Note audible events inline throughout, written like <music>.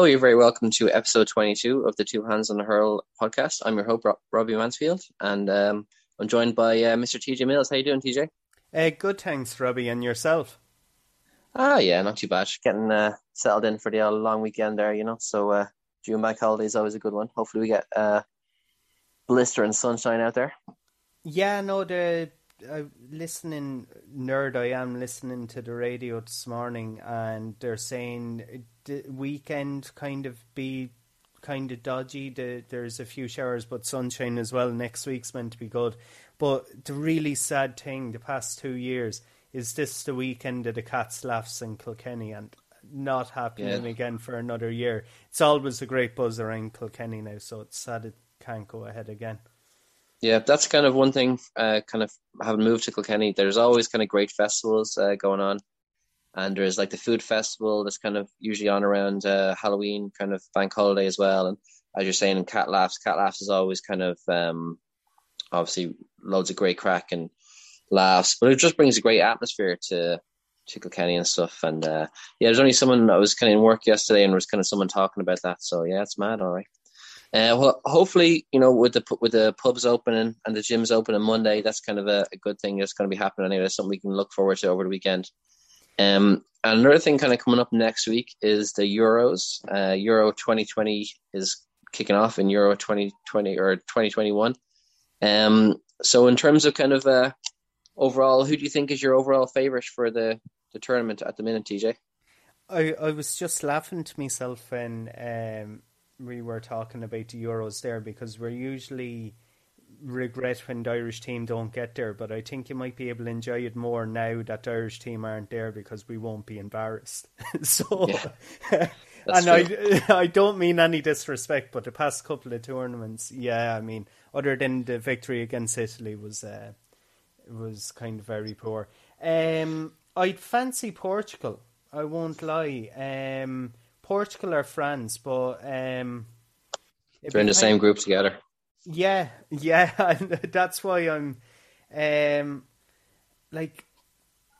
Oh, you're very welcome to episode 22 of the Two Hands on the Hurl podcast. I'm your host, Robbie Mansfield, and um, I'm joined by uh, Mr. TJ Mills. How you doing, TJ? Uh, good, thanks, Robbie, and yourself? Ah, yeah, not too bad. Getting uh, settled in for the long weekend there, you know. So uh, June bank holiday is always a good one. Hopefully, we get uh, blister and sunshine out there. Yeah, no, the uh, listening nerd I am listening to the radio this morning, and they're saying the weekend kind of be kind of dodgy. The, there's a few showers, but sunshine as well. Next week's meant to be good. But the really sad thing, the past two years, is this the weekend of the Cats Laughs in Kilkenny, and not happening yeah. again for another year. It's always a great buzz around Kilkenny now, so it's sad it can't go ahead again. Yeah, that's kind of one thing. Uh, kind of having moved to Kilkenny, there's always kind of great festivals uh, going on, and there's like the food festival that's kind of usually on around uh, Halloween, kind of bank holiday as well. And as you're saying, Cat Laughs, Cat Laughs is always kind of um, obviously loads of great crack and laughs, but it just brings a great atmosphere to to Kilkenny and stuff. And uh, yeah, there's only someone I was kind of in work yesterday, and there was kind of someone talking about that. So yeah, it's mad. All right. Uh, well, hopefully, you know, with the with the pubs opening and the gyms open on Monday, that's kind of a, a good thing that's going to be happening anyway. That's something we can look forward to over the weekend. Um, and another thing kind of coming up next week is the Euros. Uh, Euro 2020 is kicking off in Euro 2020 or 2021. Um, so in terms of kind of uh, overall, who do you think is your overall favourite for the, the tournament at the minute, TJ? I, I was just laughing to myself when um, we were talking about the Euros there because we're usually regret when the Irish team don't get there, but I think you might be able to enjoy it more now that the Irish team aren't there because we won't be embarrassed. <laughs> so, yeah, <laughs> and true. I <laughs> I don't mean any disrespect, but the past couple of tournaments, yeah, I mean, other than the victory against Italy was uh, was kind of very poor. Um, I'd fancy Portugal. I won't lie. Um, Portugal or France, but um, they're in the same group together. Yeah, yeah, <laughs> that's why I'm um, like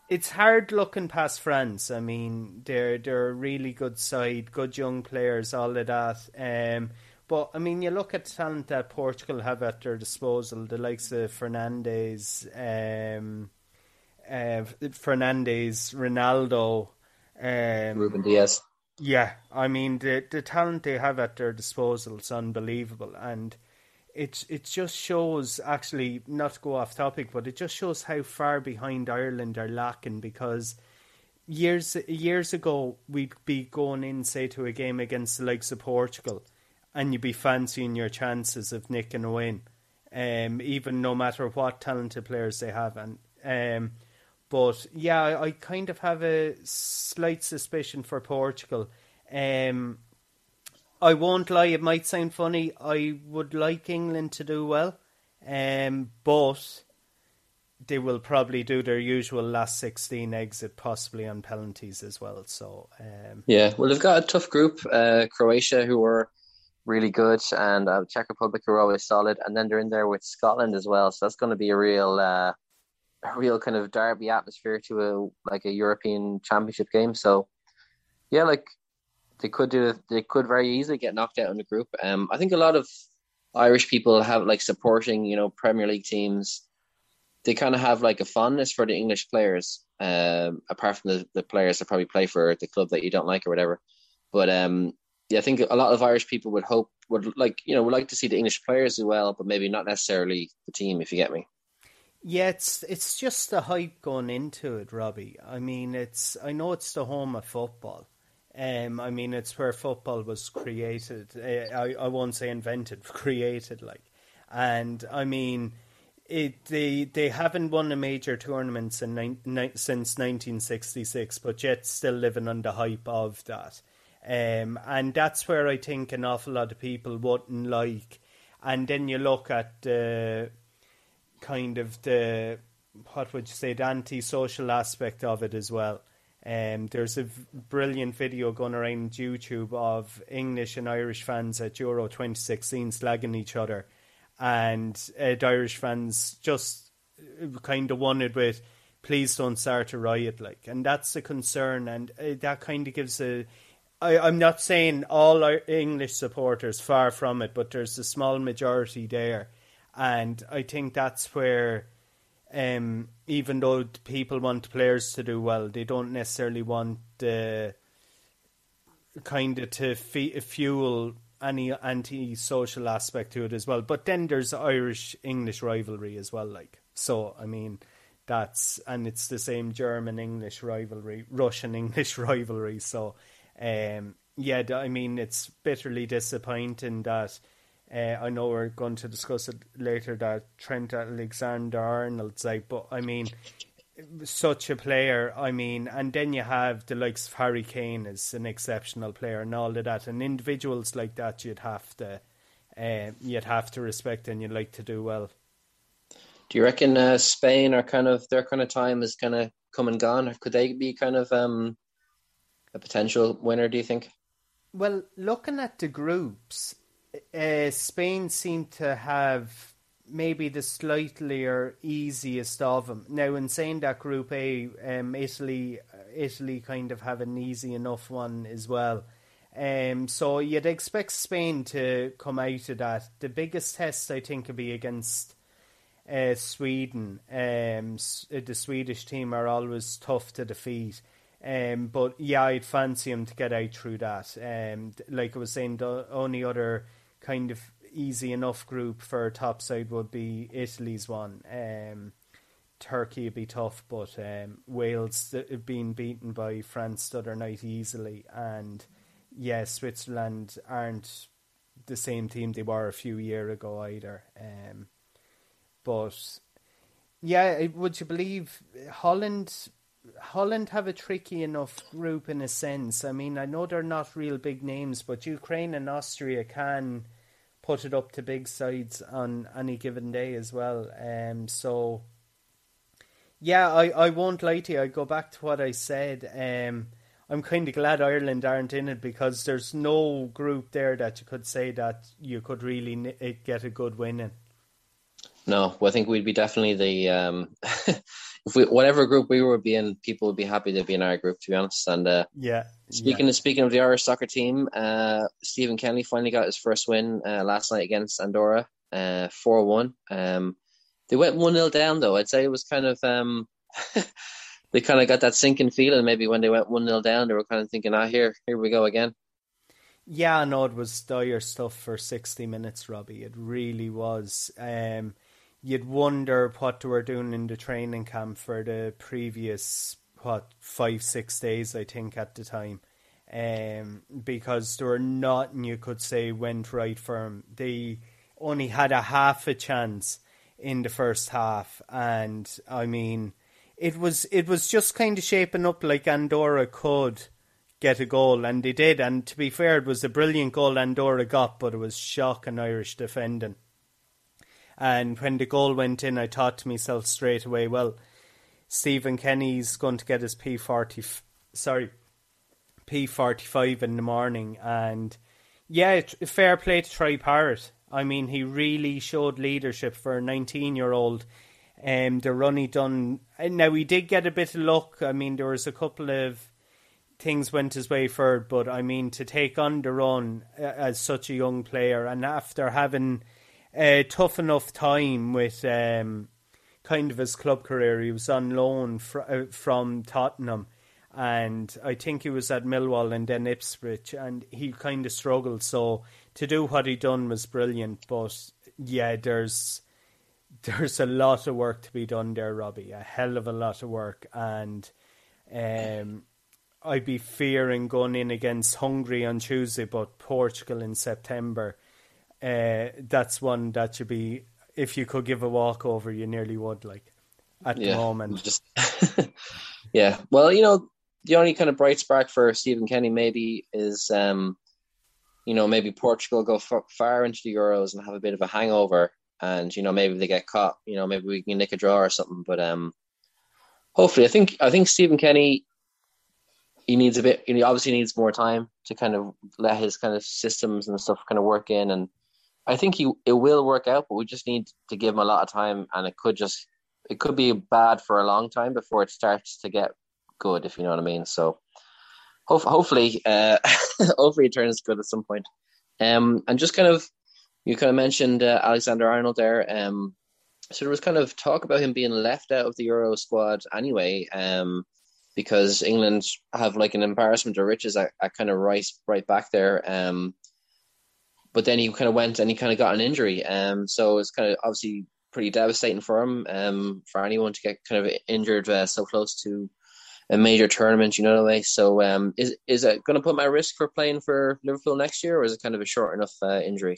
it's hard looking past France. I mean, they're they're a really good side, good young players, all of that. Um, but I mean, you look at the talent that Portugal have at their disposal, the likes of Fernandes, um, uh, Fernandes, Ronaldo, um, Ruben Dias. Yeah, I mean the the talent they have at their disposal is unbelievable, and it it just shows actually not to go off topic, but it just shows how far behind Ireland are lacking because years years ago we'd be going in say to a game against the likes of Portugal, and you'd be fancying your chances of nicking a win, um, even no matter what talented players they have, and um, but yeah, I, I kind of have a slight suspicion for Portugal. Um, I won't lie, it might sound funny. I would like England to do well, um, but they will probably do their usual last 16 exit, possibly on penalties as well. So, um, yeah, well, they've got a tough group. Uh, Croatia, who are really good, and uh, Czech Republic, who are always solid, and then they're in there with Scotland as well. So that's going to be a real. Uh, a real kind of derby atmosphere to a like a European Championship game. So, yeah, like they could do they could very easily get knocked out in the group. Um, I think a lot of Irish people have like supporting you know Premier League teams. They kind of have like a fondness for the English players, um, apart from the, the players that probably play for the club that you don't like or whatever. But um, yeah, I think a lot of Irish people would hope would like you know would like to see the English players as well, but maybe not necessarily the team. If you get me. Yeah, it's it's just the hype going into it, Robbie. I mean, it's I know it's the home of football. Um, I mean, it's where football was created. Uh, I I won't say invented, <laughs> created. Like, and I mean, it they they haven't won a major tournament in ni- ni- since 1966, but yet still living on the hype of that. Um, and that's where I think an awful lot of people wouldn't like. And then you look at the kind of the what would you say the anti-social aspect of it as well. Um, there's a v- brilliant video going around YouTube of English and Irish fans at Euro 2016 slagging each other, and uh, Irish fans just uh, kind of wanted with, "Please don't start a riot," like, and that's a concern, and uh, that kind of gives a I, I'm not saying all our English supporters, far from it, but there's a small majority there, and I think that's where, um, even though people want players to do well, they don't necessarily want the uh, kind of to fuel any anti-social aspect to it as well. But then there's Irish English rivalry as well, like so. I mean, that's and it's the same German English rivalry, Russian English <laughs> rivalry. So, um, yeah, I mean, it's bitterly disappointing that. Uh, I know we're going to discuss it later that Trent Alexander Arnold's like, but I mean, such a player. I mean, and then you have the likes of Harry Kane as an exceptional player and all of that, and individuals like that you'd have to, uh, you'd have to respect and you'd like to do well. Do you reckon uh, Spain are kind of their kind of time is kind of come and gone? Could they be kind of um, a potential winner? Do you think? Well, looking at the groups, uh, Spain seem to have maybe the slightly or easiest of them. Now, in saying that, Group A, um, Italy, Italy kind of have an easy enough one as well. Um, so you'd expect Spain to come out of that. The biggest test, I think, would be against uh, Sweden. Um, the Swedish team are always tough to defeat. Um, but yeah, I'd fancy him to get out through that. Um, like I was saying, the only other kind of easy enough group for top side would be Italy's one. Um, Turkey would be tough, but um, Wales have been beaten by France the other night easily, and yeah, Switzerland aren't the same team they were a few years ago either. Um, but yeah, would you believe Holland? Holland have a tricky enough group in a sense. I mean, I know they're not real big names, but Ukraine and Austria can put it up to big sides on any given day as well. Um, so yeah, I, I won't lie to you. I go back to what I said. Um, I'm kind of glad Ireland aren't in it because there's no group there that you could say that you could really eh, get a good win in. No, well, I think we'd be definitely the um, <laughs> if we whatever group we would be in, people would be happy to be in our group. To be honest, and uh, yeah. Speaking yeah. of speaking of the Irish soccer team, uh, Stephen Kenny finally got his first win uh, last night against Andorra, uh, four one. Um, they went one 0 down though. I'd say it was kind of um, <laughs> they kind of got that sinking feeling. Maybe when they went one 0 down, they were kind of thinking, "Ah, here, here we go again." Yeah, no, it was dire stuff for sixty minutes, Robbie. It really was. Um, you'd wonder what they were doing in the training camp for the previous what five six days I think at the time, um, because there were nothing you could say went right for them. They only had a half a chance in the first half, and I mean, it was it was just kind of shaping up like Andorra could get a goal, and they did. And to be fair, it was a brilliant goal Andorra got, but it was shocking Irish defending. And when the goal went in, I thought to myself straight away, well, Stephen Kenny's going to get his P forty, sorry, P forty five in the morning, and yeah, fair play to Troy Parrott. I mean, he really showed leadership for a nineteen year old. Um, the run he done. Now he did get a bit of luck. I mean, there was a couple of things went his way for it, but I mean, to take on the run uh, as such a young player, and after having a tough enough time with um, kind of his club career. He was on loan fr- uh, from Tottenham, and I think he was at Millwall and then Ipswich, and he kind of struggled. So to do what he done was brilliant. But yeah, there's <laughs> there's a lot of work to be done there, Robbie. A hell of a lot of work, and um, I'd be fearing going in against Hungary on Tuesday, but Portugal in September. Uh, that's one that should be if you could give a walkover, you nearly would. Like at yeah, the moment, just <laughs> yeah. Well, you know, the only kind of bright spark for Stephen Kenny maybe is, um, you know, maybe Portugal go f- far into the Euros and have a bit of a hangover, and you know, maybe they get caught. You know, maybe we can nick a draw or something. But um, hopefully, I think I think Stephen Kenny. He needs a bit. He obviously needs more time to kind of let his kind of systems and stuff kind of work in, and I think he it will work out, but we just need to give him a lot of time, and it could just it could be bad for a long time before it starts to get good, if you know what I mean. So Ho- hopefully, uh, <laughs> hopefully it turns good at some point. Um, and just kind of, you kind of mentioned uh, Alexander Arnold there. Um, so there was kind of talk about him being left out of the Euro squad anyway, um, because England have like an embarrassment of riches at, at kind of right right back there. Um, but then he kind of went and he kind of got an injury. Um, so it's kind of obviously pretty devastating for him. Um, for anyone to get kind of injured uh, so close to a major tournament, you know the way. So um, is is it going to put my risk for playing for Liverpool next year, or is it kind of a short enough uh, injury?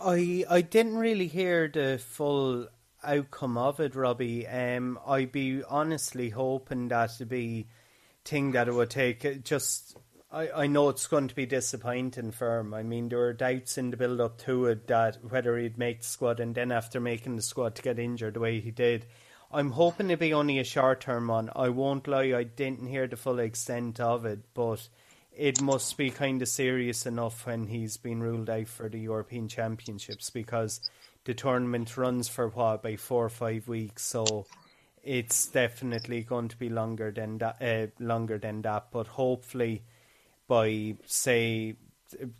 I I didn't really hear the full outcome of it, Robbie. Um, I'd be honestly hoping that to be thing that it would take just. I, I know it's going to be disappointing for him. I mean, there were doubts in the build up to it that whether he'd make the squad, and then after making the squad to get injured the way he did. I'm hoping to be only a short term one. I won't lie, I didn't hear the full extent of it, but it must be kind of serious enough when he's been ruled out for the European Championships because the tournament runs for what about four or five weeks, so it's definitely going to be longer than that. Uh, longer than that, but hopefully by say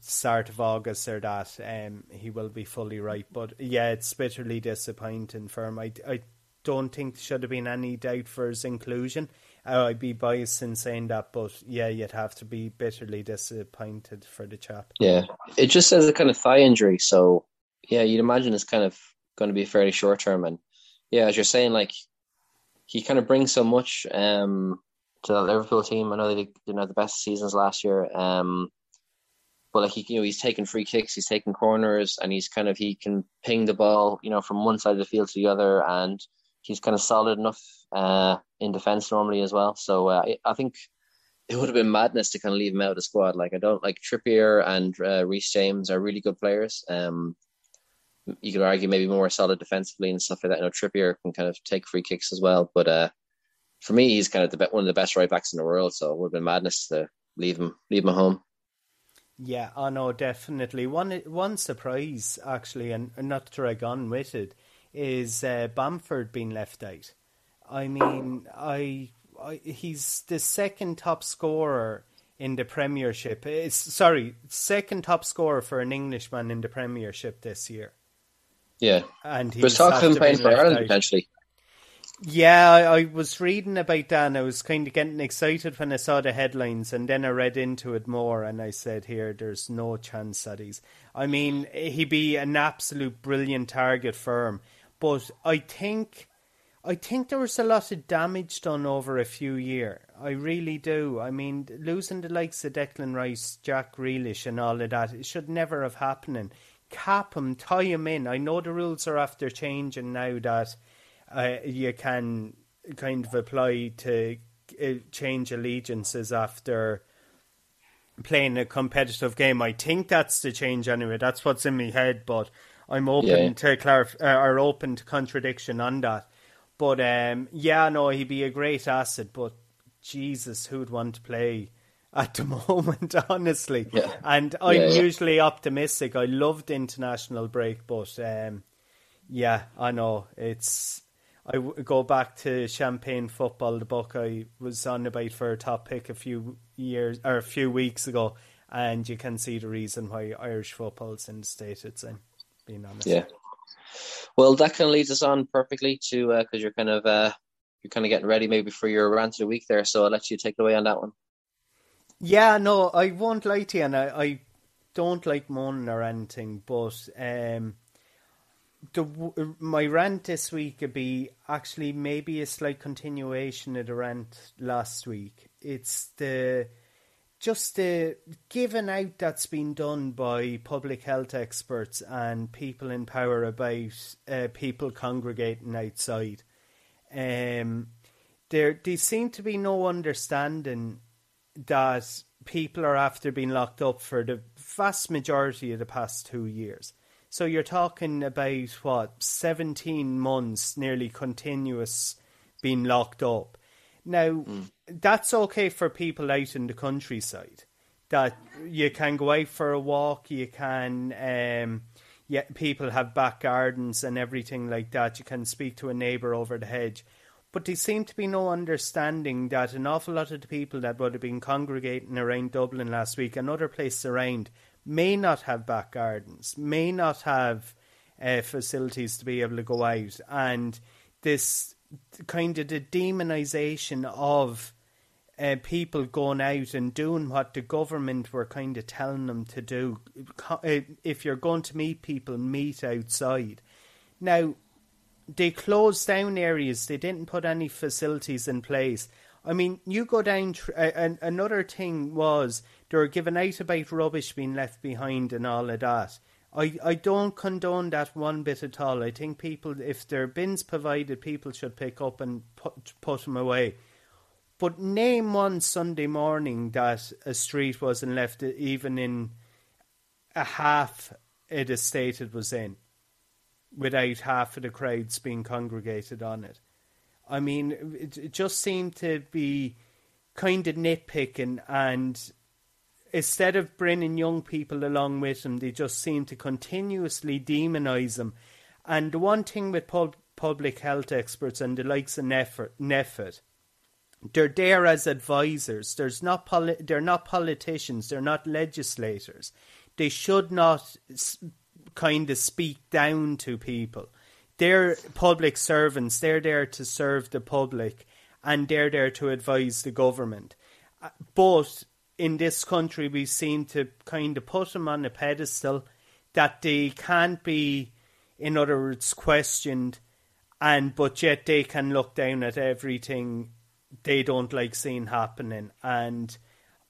start of August or that, um, he will be fully right. But yeah, it's bitterly disappointing for him. I, I don't think there should have been any doubt for his inclusion. Uh, I'd be biased in saying that, but yeah, you'd have to be bitterly disappointed for the chap. Yeah, it just says a kind of thigh injury, so yeah, you'd imagine it's kind of going to be fairly short term. And yeah, as you're saying, like he kind of brings so much um, to the Liverpool team. I know they didn't have the best seasons last year, um, but like he, you know, he's taking free kicks, he's taking corners, and he's kind of he can ping the ball, you know, from one side of the field to the other, and he's kind of solid enough uh, in defence normally as well. So uh, I think it would have been madness to kind of leave him out of the squad. Like I don't like Trippier and uh, Reece James are really good players. Um, you could argue maybe more solid defensively and stuff like that. You know, Trippier can kind of take free kicks as well, but uh, for me, he's kind of the one of the best right backs in the world. So it would have been madness to leave him leave him home. Yeah, I know definitely. One one surprise actually, and not to drag on with it, is uh, Bamford being left out. I mean, I, I he's the second top scorer in the Premiership. It's sorry, second top scorer for an Englishman in the Premiership this year. Yeah, and he was talking playing for Ireland out. potentially. Yeah, I, I, was reading about that and I was kind of getting excited when I saw the headlines and then I read into it more and I said, here, there's no chance that he's. I mean, he'd be an absolute brilliant target for him. But I think. I think there was a lot of damage done over a few years. I really do. I mean, losing the likes of Declan Rice, Jack Grealish, and all of that, it should never have happened cap him, tie him in. I know the rules are after changing now that uh, you can kind of apply to uh, change allegiances after playing a competitive game. I think that's the change anyway. That's what's in my head, but I'm open yeah. to clarif- uh, or open to contradiction on that. But um, yeah, no, he'd be a great asset. But Jesus, who'd want to play? at the <laughs> moment, honestly. Yeah. And I'm usually optimistic. I loved international break, but um, yeah, I know it's. I go back to Champagne Football, the book I was on about for a top pick a few years or a few weeks ago, and you can see the reason why Irish football's in the state it's in. Being honest, yeah. Well, that kind of leads us on perfectly to because uh, you're kind of uh, you're kind of getting ready maybe for your rant of the week there. So I'll let you take it away on that one. Yeah, no, I won't lie to you, and I, I don't like moaning or anything, but um, the my rant this week would be actually maybe a slight continuation of the rant last week. It's the just the giving out that's been done by public health experts and people in power about uh, people congregating outside. Um, there, there seem to be no understanding that people are after being locked up for the vast majority of the past two years. So you're talking about what seventeen months, nearly continuous, being locked up. Now mm. that's okay for people out in the countryside. That you can go out for a walk, you can. Um, yeah, people have back gardens and everything like that. You can speak to a neighbour over the hedge, but there seemed to be no understanding that an awful lot of the people that would have been congregating around Dublin last week and other places around may not have back gardens, may not have uh, facilities to be able to go out, and this kind of the demonization of uh, people going out and doing what the government were kind of telling them to do. Uh, if you're going to meet people, meet outside. Now, they closed down areas. They didn't put any facilities in place. I mean, you go down. Uh, another thing was they were given out about rubbish being left behind and all of that. I, I don't condone that one bit at all. I think people, if there are bins provided, people should pick up and put, put them away. But name one Sunday morning that a street wasn't left even in a half of the state it was in without half of the crowds being congregated on it. I mean, it, it just seemed to be kind of nitpicking, and instead of bringing young people along with them, they just seem to continuously demonise them. And the one thing with pub- public health experts and the likes of NPHET, they're there as advisors. There's not poli- they're not politicians. They're not legislators. They should not kind of speak down to people. They're public servants. They're there to serve the public and they're there to advise the government. Uh, but in this country, we seem to kind of put them on a pedestal that they can't be, in other words, questioned, and but yet they can look down at everything they don't like seeing happening. And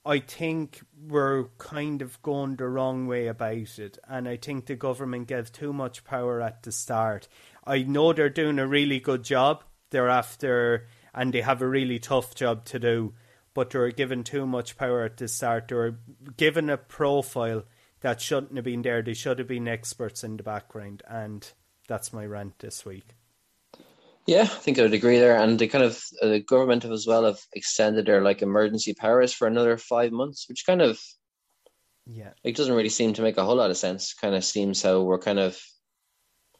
I think we're kind of going the wrong way about it, and I think the government gave too much power at the start. I know they're doing a really good job. They're after, and they have a really tough job to do, but they're given too much power at the start. They're given a profile that shouldn't have been there. They should have been experts in the background, and that's my rant this week. Yeah, I think I would agree there. And the kind of uh, the government have as well have extended their like emergency powers for another five months, which kind of yeah, it doesn't really seem to make a whole lot of sense. Kind of seems how we're kind of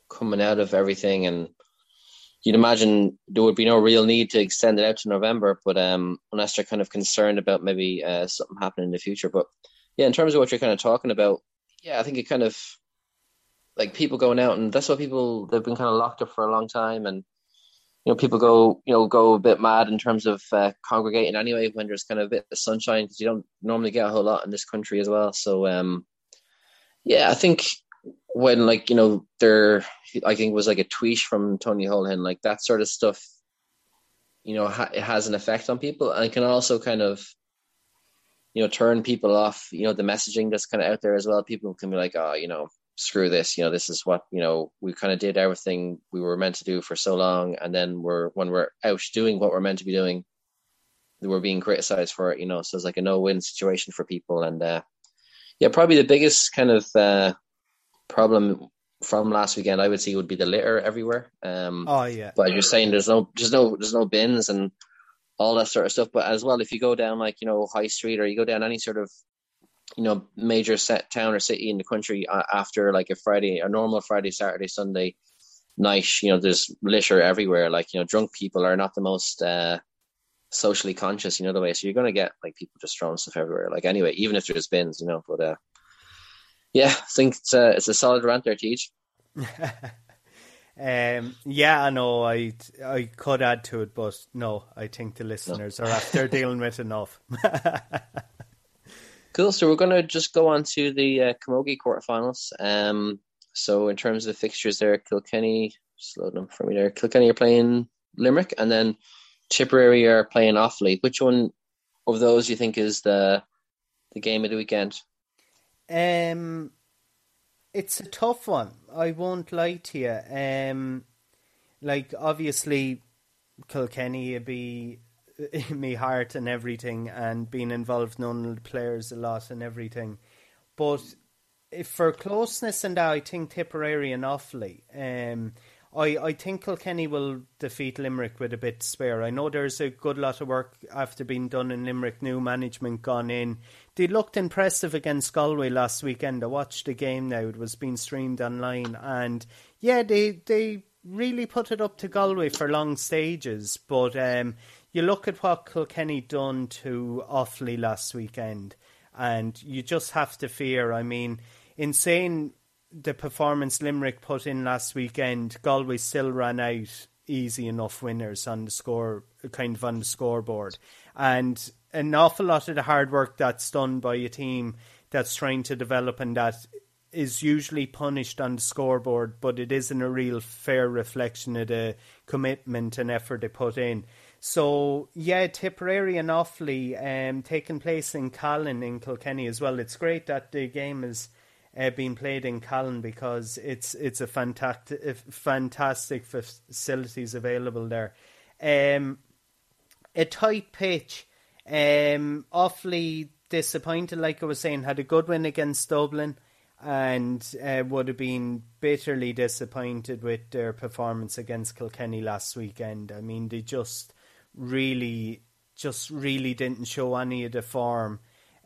coming out of everything, and you'd imagine there would be no real need to extend it out to November, but um, unless they're kind of concerned about maybe uh, something happening in the future. But yeah, in terms of what you're kind of talking about, yeah, I think it kind of like people going out, and that's what people they've been kind of locked up for a long time, and you know people go you know go a bit mad in terms of uh, congregating anyway when there's kind of a bit of sunshine because you don't normally get a whole lot in this country as well so um yeah i think when like you know there i think it was like a tweet from tony Holohan like that sort of stuff you know ha- it has an effect on people and can also kind of you know turn people off you know the messaging that's kind of out there as well. People can be like oh you know screw this you know this is what you know we kind of did everything we were meant to do for so long and then we're when we're out doing what we're meant to be doing we're being criticized for it you know? So it's like a no-win situation for people and uh yeah probably the biggest kind of uh problem from last weekend i would say would be the litter everywhere um oh yeah but you're saying there's no there's no there's no bins and all that sort of stuff but as well if you go down like you know high street or you go down any sort of you know major set town or city in the country uh, after like a Friday, a normal Friday, Saturday, Sunday night. You know, there's litter everywhere. Like you know, drunk people are not the most uh, socially conscious. You know the way, so you're going to get like people just throwing stuff everywhere. Like anyway, even if there's bins, you know. But uh, yeah, I think it's a, it's a solid rant there, TJ. <laughs> Um, yeah, I know. I I could add to it, but no, I think the listeners no. are after <laughs> dealing with enough. <laughs> Cool. So we're going to just go on to the uh, Camogie quarterfinals. Um, so in terms of the fixtures there, Kilkenny, slow them for me there. Kilkenny are playing Limerick, and then Tipperary are playing Offaly. Which one of those do you think is the the game of the weekend? Um, it's a tough one. I won't lie to you. Um, like obviously, Kilkenny would be <laughs> me heart and everything, and being involved in the players a lot and everything. But if for closeness and that, I think Tipperary and Offaly. Um, I, I think Kilkenny will defeat Limerick with a bit spare. I know there's a good lot of work after being done in Limerick, new management gone in. They looked impressive against Galway last weekend. I watched the game now, it was being streamed online, and yeah, they, they really put it up to Galway for long stages, but um, you look at what Kilkenny done to Offaly last weekend, and you just have to fear. I mean, in saying the performance Limerick put in last weekend, Galway still ran out easy enough winners on the score, kind of on the scoreboard, and an awful lot of the hard work that's done by a team that's trying to develop and that is usually punished on the scoreboard, but it isn't a real fair reflection of the commitment and effort they put in. So yeah, Tipperary and Offaly um, taking place in Callan in Kilkenny as well. It's great that the game is uh, being played in Callan because it's it's a fantastic fantastic facilities available there. Um, a tight pitch. Um, Offaly disappointed, like I was saying, had a good win against Dublin and uh, would have been bitterly disappointed with their performance against Kilkenny last weekend. I mean, they just really, just really didn't show any of the form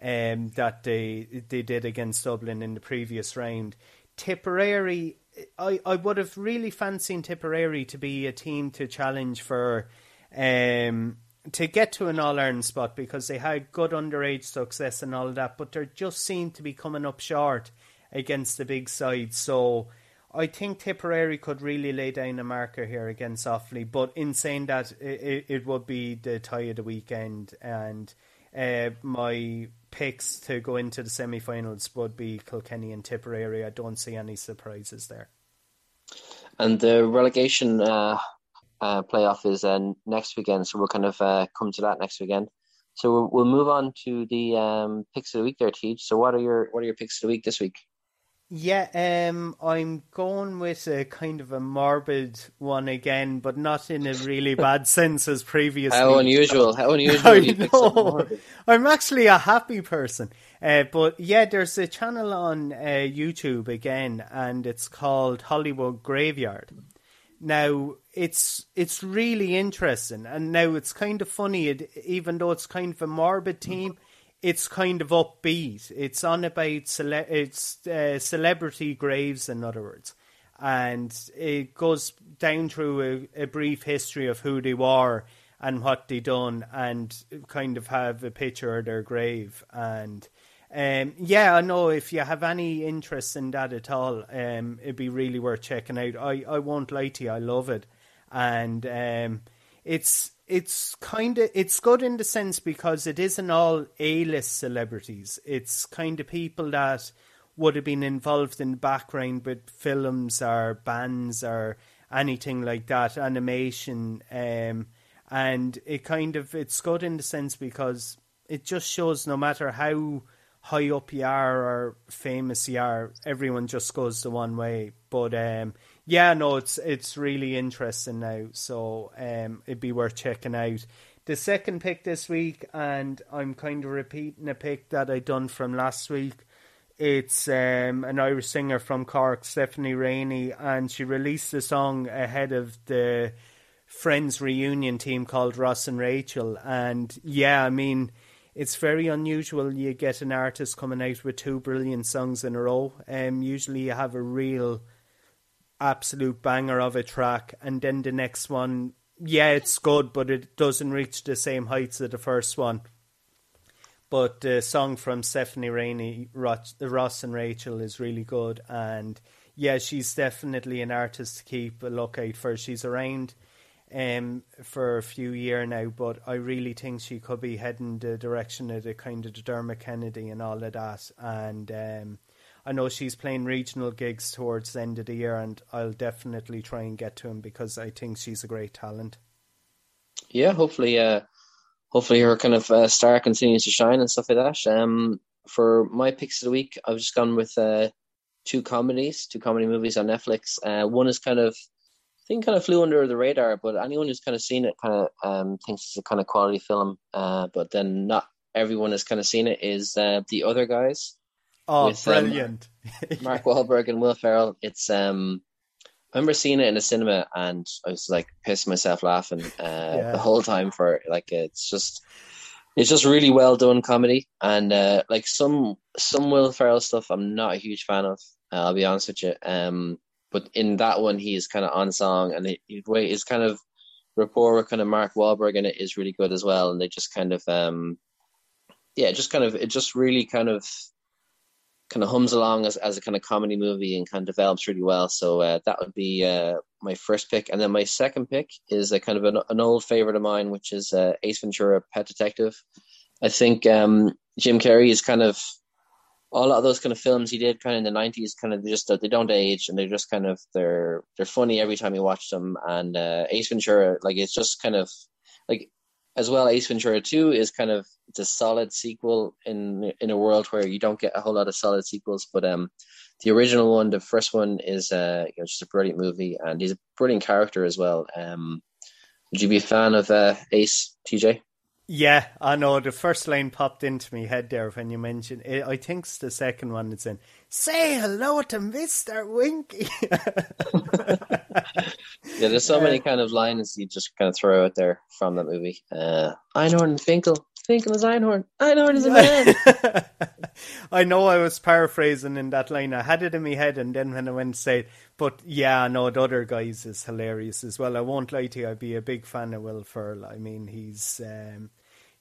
um, that they they did against Dublin in the previous round. Tipperary, I, I would have really fancied Tipperary to be a team to challenge for. Um, to get to an All Ireland spot because they had good underage success and all that, but they just seem to be coming up short against the big side. So I think Tipperary could really lay down a marker here against Offaly. But in saying that, it, it would be the tie of the weekend, and uh, my picks to go into the semi-finals would be Kilkenny and Tipperary. I don't see any surprises there. And the relegation uh, uh, playoff is uh, next weekend, so we'll kind of uh, come to that next weekend. So we'll, we'll move on to the um, picks of the week there, TJ. So what are your what are your picks of the week this week? Yeah, um, I'm going with a kind of a morbid one again, but not in a really <laughs> bad sense as previously. How unusual! How <laughs> unusual! I know. I'm actually a happy person, uh, but yeah, there's a channel on uh, YouTube again, and it's called Hollywood Graveyard. Now it's it's really interesting, and now it's kind of funny, it, even though it's kind of a morbid theme it's kind of upbeat. It's on about cele- it's uh, celebrity graves, in other words, and it goes down through a, a, brief history of who they were and what they done, and kind of have a picture of their grave. And um, yeah, I know if you have any interest in that at all, um, it'd be really worth checking out. I I won't lie to you, I love it, and um, it's it's kind of it's good in the sense because it isn't all A-list celebrities. It's kind of people that would have been involved in the background with films or bands or anything like that, animation, um, and it kind of it's good in the sense because it just shows no matter how high up you are or famous you are, everyone just goes the one way. But um, yeah, no, it's it's really interesting now. So um, it'd be worth checking out. The second pick this week, and I'm kind of repeating a pick that I done from last week. It's um, an Irish singer from Cork, Stephanie Rainey, and she released a song ahead of the Friends reunion team called Ross and Rachel. And yeah, I mean, it's very unusual you get an artist coming out with two brilliant songs in a row. Um, usually you have a real absolute banger of a track, and then the next one, yeah, it's good, but it doesn't reach the same heights of the first one. But the song from Stephanie Rainey, Ross and Rachel, is really good, and yeah, she's definitely an artist to keep a lookout for. She's around um, for a few year now, but I really think she could be heading the direction of the kind of the Dermot Kennedy and all of that, and um, I know she's playing regional gigs towards the end of the year, and I'll definitely try and get to him because I think she's a great talent. Yeah, hopefully, uh, hopefully her kind of uh, star continues to shine and stuff like that. Um, for my picks of the week, I've just gone with uh, two comedies, two comedy movies on Netflix. Uh, one is kind of, I think, kind of flew under the radar, but anyone who's kind of seen it kind of um, thinks it's a kind of quality film. Uh, but then not everyone has kind of seen it. Is uh, the other guys? Oh, with, brilliant! Um, <laughs> Mark Wahlberg and Will Ferrell. It's um, I remember seeing it in a cinema and I was like pissing myself laughing uh, yeah. the whole time. For like, it's just it's just really well done comedy and uh, like some some Will Ferrell stuff I'm not a huge fan of. Uh, I'll be honest with you. Um, but in that one he's kind of on song, and it, way his kind of rapport with kind of Mark Wahlberg in it is really good as well, and they just kind of um, yeah, just kind of it just really kind of kind of hums along as, as a kind of comedy movie and kind of develops really well. So uh, that would be uh, my first pick, and then my second pick is a kind of an, an old favorite of mine, which is uh, Ace Ventura: Pet Detective. I think um, Jim Carrey is kind of a lot of those kind of films he did kind of in the nineties, kind of just they don't age and they're just kind of they're they're funny every time you watch them. And uh, Ace Ventura, like it's just kind of like as well. Ace Ventura Two is kind of it's a solid sequel in in a world where you don't get a whole lot of solid sequels. But um, the original one, the first one, is uh, you know, just a brilliant movie, and he's a brilliant character as well. Um, would you be a fan of uh, Ace, TJ? Yeah, I know. The first line popped into my head there when you mentioned it. I think it's the second one that's in. Say hello to Mr. Winky. <laughs> yeah, there's so many kind of lines you just kind of throw out there from that movie. Uh, Einhorn and Finkel. Finkel is Einhorn. Einhorn is a man. <laughs> I know I was paraphrasing in that line. I had it in my head, and then when I went to say it, but yeah, no, the other guys is hilarious as well. I won't lie to you, I'd be a big fan of Will Ferrell. I mean, he's um,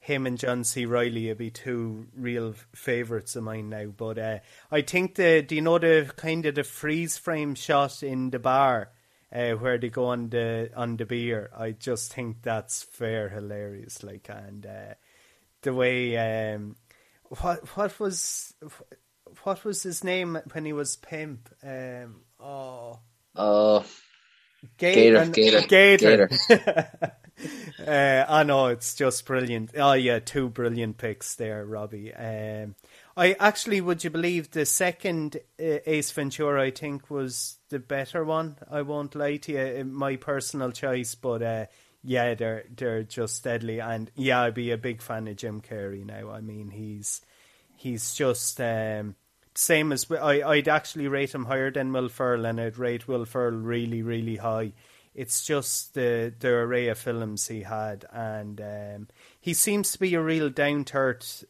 him and John C. Reilly would be two real favourites of mine now. But uh, I think the do you know the kind of the freeze frame shot in the bar uh, where they go on the on the beer? I just think that's fair hilarious. Like and uh, the way um, what what was what was his name when he was pimp? Um, oh, oh, Gator, Gator, Gator. Gator. <laughs> uh, I know it's just brilliant. Oh yeah, two brilliant picks there, Robbie. Um, I actually, would you believe the second uh, Ace Ventura? I think was the better one. I won't lie to you, uh, my personal choice, but uh, yeah, they're they're just deadly. And yeah, I'd be a big fan of Jim Carrey now. I mean, he's he's just. Um, same as I, I'd actually rate him higher than Will Ferrell, and I'd rate Will Ferrell really, really high it's just the the array of films he had, and um, he seems to be a real down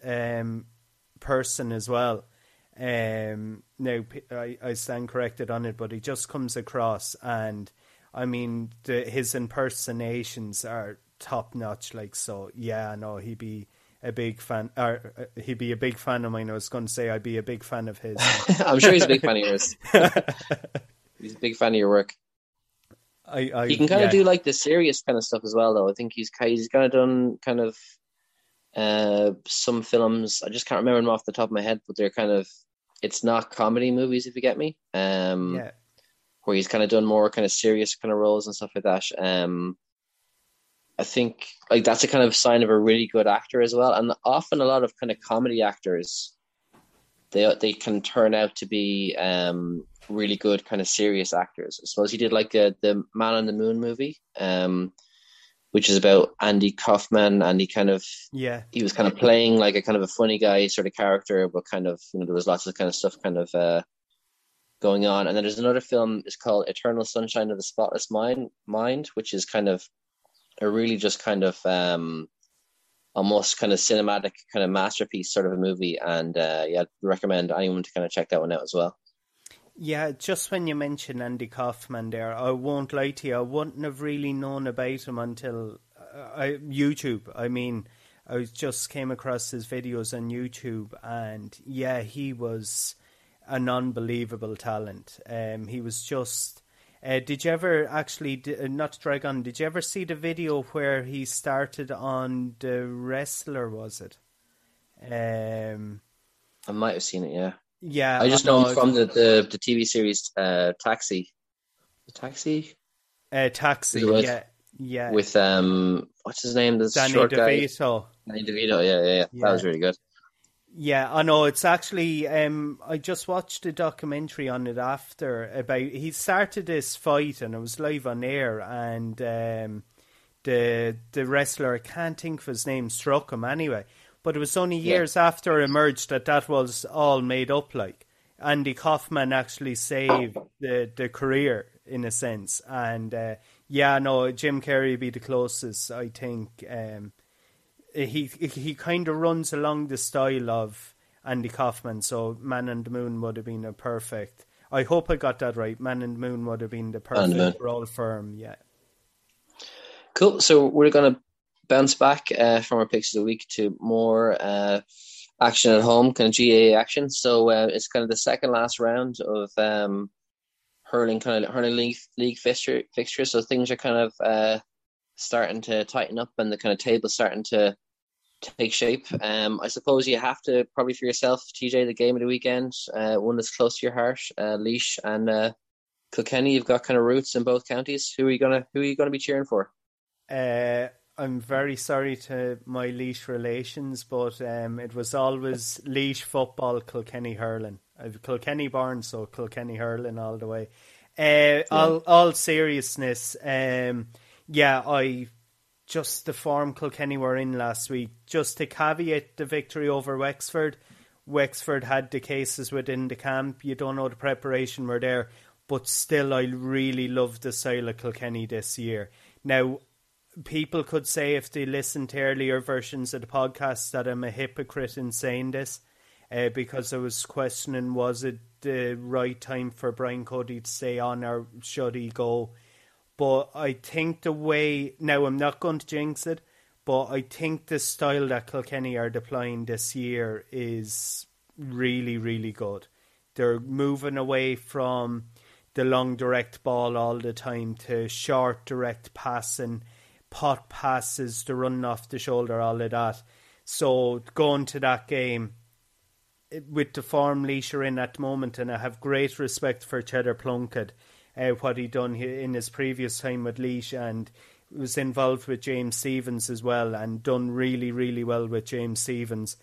um, person as well. Um, now I, I stand corrected on it, but he just comes across, and I mean the, his impersonations are top notch. Like so, yeah, no, he'd be a big fan. Or uh, he'd be a big fan of mine. I was going to say I'd be a big fan of his. <laughs> I'm sure he's a big fan of yours. <laughs> he's a big fan of your work. I, I, he can kind yeah. of do like the serious kind of stuff as well, though. I think he's he's kind of done kind of uh, some films. I just can't remember them off the top of my head, but they're kind of it's not comedy movies, if you get me. Um, yeah. Where he's kind of done more kind of serious kind of roles and stuff like that. Um, I think like that's a kind of sign of a really good actor as well. And often a lot of kind of comedy actors, they they can turn out to be um, really good kind of serious actors. I suppose he did like a, the Man on the Moon movie, um, which is about Andy Kaufman, and he kind of yeah he was kind of playing like a kind of a funny guy sort of character, but kind of you know there was lots of kind of stuff kind of uh, going on. And then there's another film. It's called Eternal Sunshine of the Spotless Mind, Mind, which is kind of a really just kind of um, almost kind of cinematic kind of masterpiece sort of a movie. And uh, yeah, I'd recommend anyone to kind of check that one out as well. Yeah, just when you mentioned Andy Kaufman there, I won't lie to you, I wouldn't have really known about him until uh, YouTube. I mean, I just came across his videos on YouTube, and yeah, he was an unbelievable talent. Um, he was just. Uh, did you ever actually, uh, not to drag on, did you ever see the video where he started on the wrestler? Was it? Um, I might have seen it. Yeah. Yeah, I just know him from the, the, the TV series uh, Taxi. Taxi. Uh, Taxi. Yeah, yeah. With um, what's his name? The Danny short DeVito. Guy? Danny DeVito. Yeah, yeah, yeah, That was really good. Yeah, I know. It's actually um, I just watched a documentary on it after about he started this fight and it was live on air and um, the the wrestler I can't think of his name struck him anyway but it was only years yeah. after it emerged that that was all made up. Like Andy Kaufman actually saved the the career in a sense, and uh, yeah, no, Jim Carrey would be the closest. I think um, he he kind of runs along the style of Andy Kaufman, so Man and the Moon would have been a perfect. I hope I got that right. Man and Moon would have been the perfect role for him. Yeah. Cool. So we're gonna bounce back uh, from our picks of the week to more uh, action at home, kind of GAA action. So uh, it's kind of the second last round of um, hurling, kind of hurling league league fixture fixture. So things are kind of uh, starting to tighten up, and the kind of table starting to take shape. Um, I suppose you have to probably for yourself, TJ, the game of the weekend, uh, one that's close to your heart, uh, Laois and uh, Kilkenny. You've got kind of roots in both counties. Who are you gonna Who are you gonna be cheering for? Uh, I'm very sorry to my Laois relations, but um, it was always Laois football, Kilkenny hurling. I've Kilkenny born, so Kilkenny hurling all the way. Uh, yeah. all all seriousness, um, yeah, I just the form Kilkenny were in last week. Just to caveat the victory over Wexford, Wexford had the cases within the camp. You don't know the preparation were there, but still, I really love the style of Kilkenny this year. Now, people could say if they listened to earlier versions of the podcast that I'm a hypocrite in saying this, uh, because I was questioning was it the right time for Brian Cody to stay on or should he go? But I think the way now I'm not going to jinx it, but I think the style that Kilkenny are deploying this year is really, really good. They're moving away from the long direct ball all the time to short direct passing, pot passes, to run off the shoulder, all of that. So going to that game with the form are in at the moment, and I have great respect for Cheddar Plunkett uh, what he'd done in his previous time with Laois and was involved with James Stephens as well and done really, really well with James Stephens.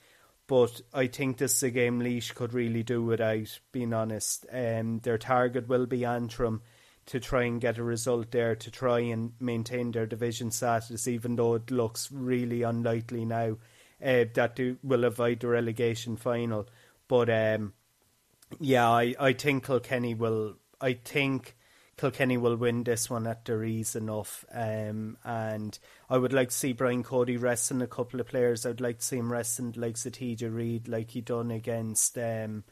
But I think this is a game Laois could really do without, being honest. Um, their target will be Antrim to try and get a result there to try and maintain their division status, even though it looks really unlikely now uh, that they will avoid the relegation final. But um, yeah, I, I think Kilkenny will. I think Kilkenny will win this one at their ease enough. Um, and I would like to see Brian Cody resting a couple of players. I'd like to see him resting like TJ Reid, like he done against um,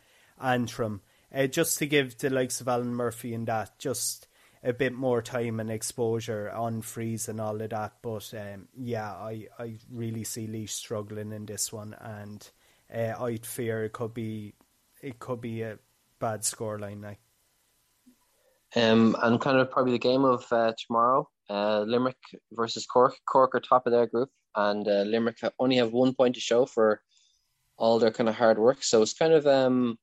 Antrim, uh, just to give the likes of Alan Murphy and that just a bit more time and exposure on frees and all of that. But um, yeah, I, I really see Laois struggling in this one, and uh, I'd fear it could be it could be a bad scoreline now. Um, and kind of probably the game of uh, tomorrow, uh, Limerick versus Cork. Cork are top of their group, and uh, Limerick only have one point to show for all their kind of hard work. So it's kind of, um,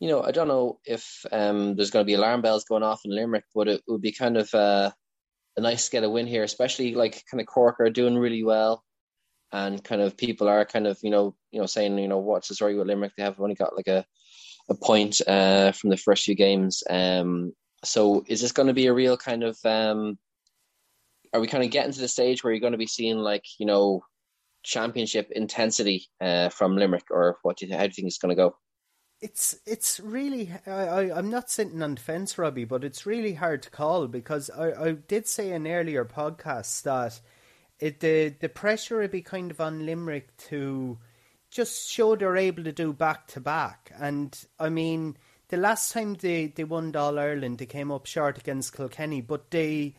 you know, I don't know if um, there's going to be alarm bells going off in Limerick, but it would be kind of uh, a nice to get a win here, especially like kind of Cork are doing really well, and kind of people are kind of you know you know saying you know what's the story with Limerick? They have only got like a a point uh, from the first few games. Um, so is this going to be a real kind of um, are we kind of getting to the stage where you're going to be seeing like you know championship intensity uh, from Limerick, or what do you how do you think it's going to go? It's it's really I, I'm not sitting on the fence, Robbie, but it's really hard to call because I, I did say in earlier podcasts that it, the the pressure would be kind of on Limerick to just show they're able to do back to back, and I mean the last time they, they won All Ireland, they came up short against Kilkenny, but they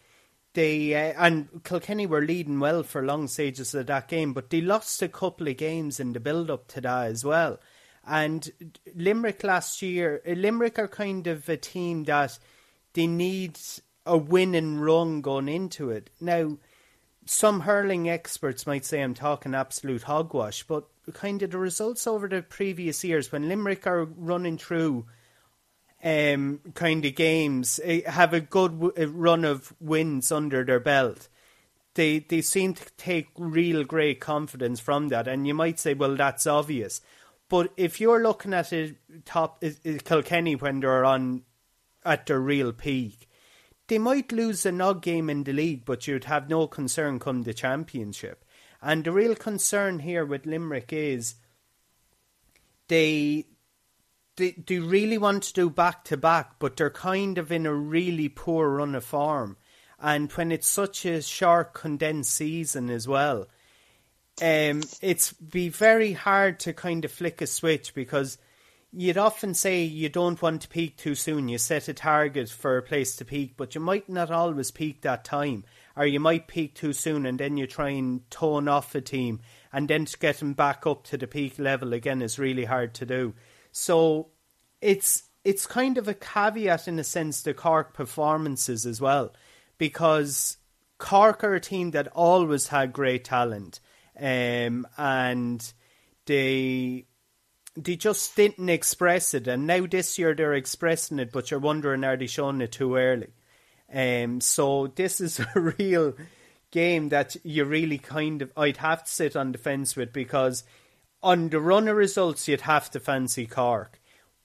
they uh, and Kilkenny were leading well for long stages of that game, but they lost a couple of games in the build up to that as well. And Limerick last year, uh, Limerick are kind of a team that they need a winning run going into it. Now, some hurling experts might say I'm talking absolute hogwash, but kind of the results over the previous years when Limerick are running through um, kind of games eh, have a good w- run of wins under their belt. They they seem to take real great confidence from that, and you might say, well, that's obvious. But if you're looking at a top Kilkenny when they're on at their real peak, they might lose a nog game in the league, but you'd have no concern come the championship. And the real concern here with Limerick is they they, really want to do back to back, but they're kind of in a really poor run of form. And when it's such a short, condensed season as well, um, it's be very hard to kind of flick a switch because you'd often say you don't want to peak too soon. You set a target for a place to peak, but you might not always peak that time, or you might peak too soon, and then you try and tone off a team, and then to get them back up to the peak level again is really hard to do. So it's it's kind of a caveat in a sense to Cork performances as well, because Cork are a team that always had great talent, um, and they they just didn't express it, and now this year they're expressing it, but you're wondering are they showing it too early? Um, so this is <laughs> a real game that you really kind of I'd have to sit on the fence with because on the runner results you'd have to fancy Cork,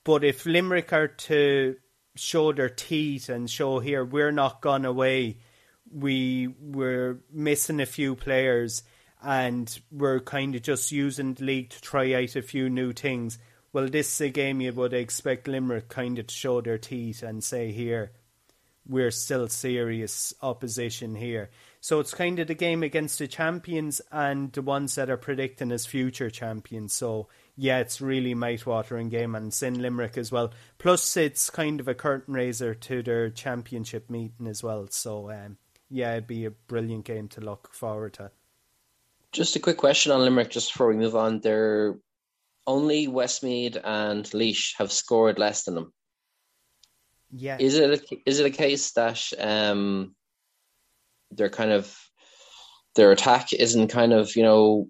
but if Limerick are to show their teeth and show here we're not gone away, we we're missing a few players and we're kind of just using the league to try out a few new things. Well, this is a game you would expect Limerick kind of to show their teeth and say, here, we're still serious opposition here. So it's kind of the game against the champions and the ones that are predicting as future champions. So yeah, it's really mouth-watering game and it's in Limerick as well. Plus, it's kind of a curtain raiser to their championship meeting as well. So um, yeah, it'd be a brilliant game to look forward to. Just a quick question on Limerick, just before we move on. They're only Westmeath and Laois have scored less than them. Yeah. Is it a, is it a case that um, they're kind of their attack isn't kind of you know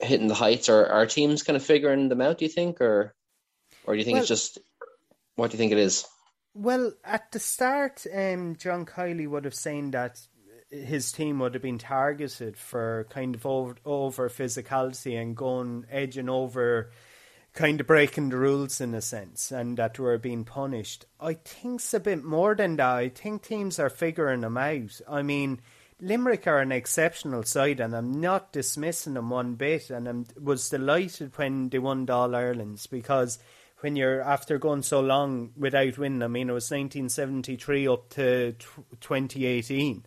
hitting the heights, or are teams kind of figuring them out? Do you think, or or do you think well, it's just what do you think it is? Well, at the start, um, John Kiely would have saying that his team would have been targeted for kind of over, over physicality and going edging over kind of breaking the rules in a sense and that we're being punished. I think it's a bit more than that. I think teams are figuring them out. I mean, Limerick are an exceptional side and I'm not dismissing them one bit and I was delighted when they won All Irelands because when you're after going so long without winning, I mean, it was 1973 up to 2018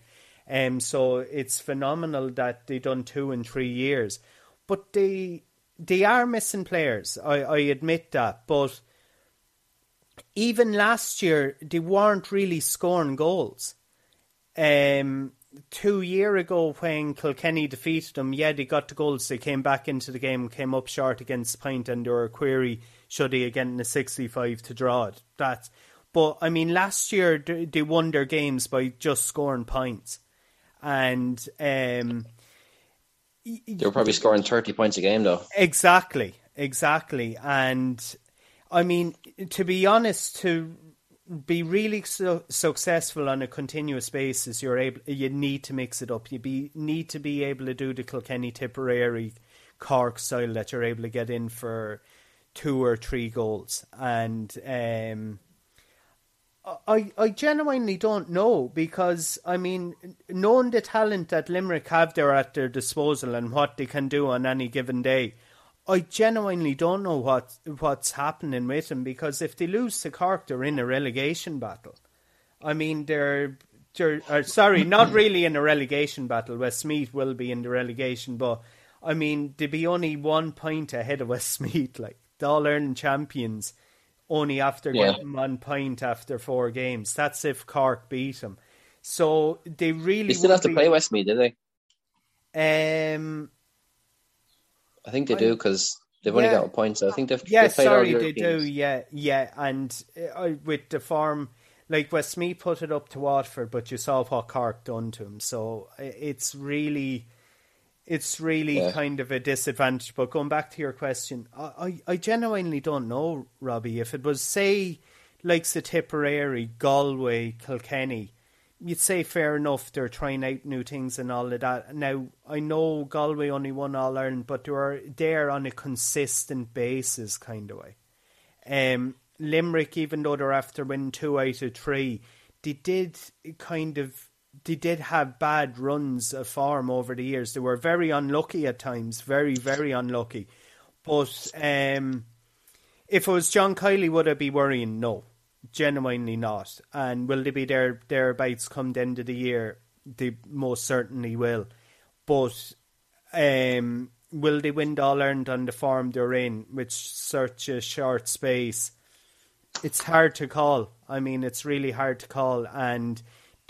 um, so it's phenomenal that they've done two in three years. But they they are missing players. I, I admit that. But even last year they weren't really scoring goals. Um, two year ago when Kilkenny defeated them, yeah, they got the goals. They came back into the game, came up short against Pint, and there were a query should they again in the sixty five to draw it. That, but I mean, last year they won their games by just scoring points and um, they were probably scoring thirty points a game, though. Exactly, exactly, and I mean, to be honest, to be really su- successful on a continuous basis, you're able. You need to mix it up. You be need to be able to do the Kilkenny Tipperary Cork style that you're able to get in for two or three goals, and um, I, I genuinely don't know because I mean, knowing the talent that Limerick have there at their disposal and what they can do on any given day, I genuinely don't know what what's happening with them because if they lose to Cork, they're in a relegation battle. I mean, they're they're uh, sorry, not <coughs> really in a relegation battle. Westmeath will be in the relegation, but I mean, they'd be only one point ahead of <laughs> Westmeath, like the All Ireland champions only after yeah. getting one point after four games. That's if Cork beat them. So they really. They still have to be... play Westmeath, do they? Um, I think they I, do because they've yeah. only got a point. So I think they've. Yeah, they've sorry, they do. Yeah, yeah, and uh, with the form. Like Westmeath put it up to Waterford, but you saw what Cork done to him. So it's really, it's really yeah. kind of a disadvantage. But going back to your question, I, I, I genuinely don't know, Robbie. If it was, say, like the Tipperary, Galway, Kilkenny, you'd say fair enough, they're trying out new things and all of that. Now, I know Galway only won All Ireland, but they are there on a consistent basis, kind of way. Um, Limerick, even though they're after winning two out of three, they did kind of they did have bad runs of form over the years. They were very unlucky at times, very, very unlucky. But um, if it was John Kiely, would I be worrying? No, genuinely not. And will they be there thereabouts come the end of the year? They most certainly will. But um, will they win All Ireland on the form they're in with such a short space? It's hard to call. I mean, it's really hard to call. And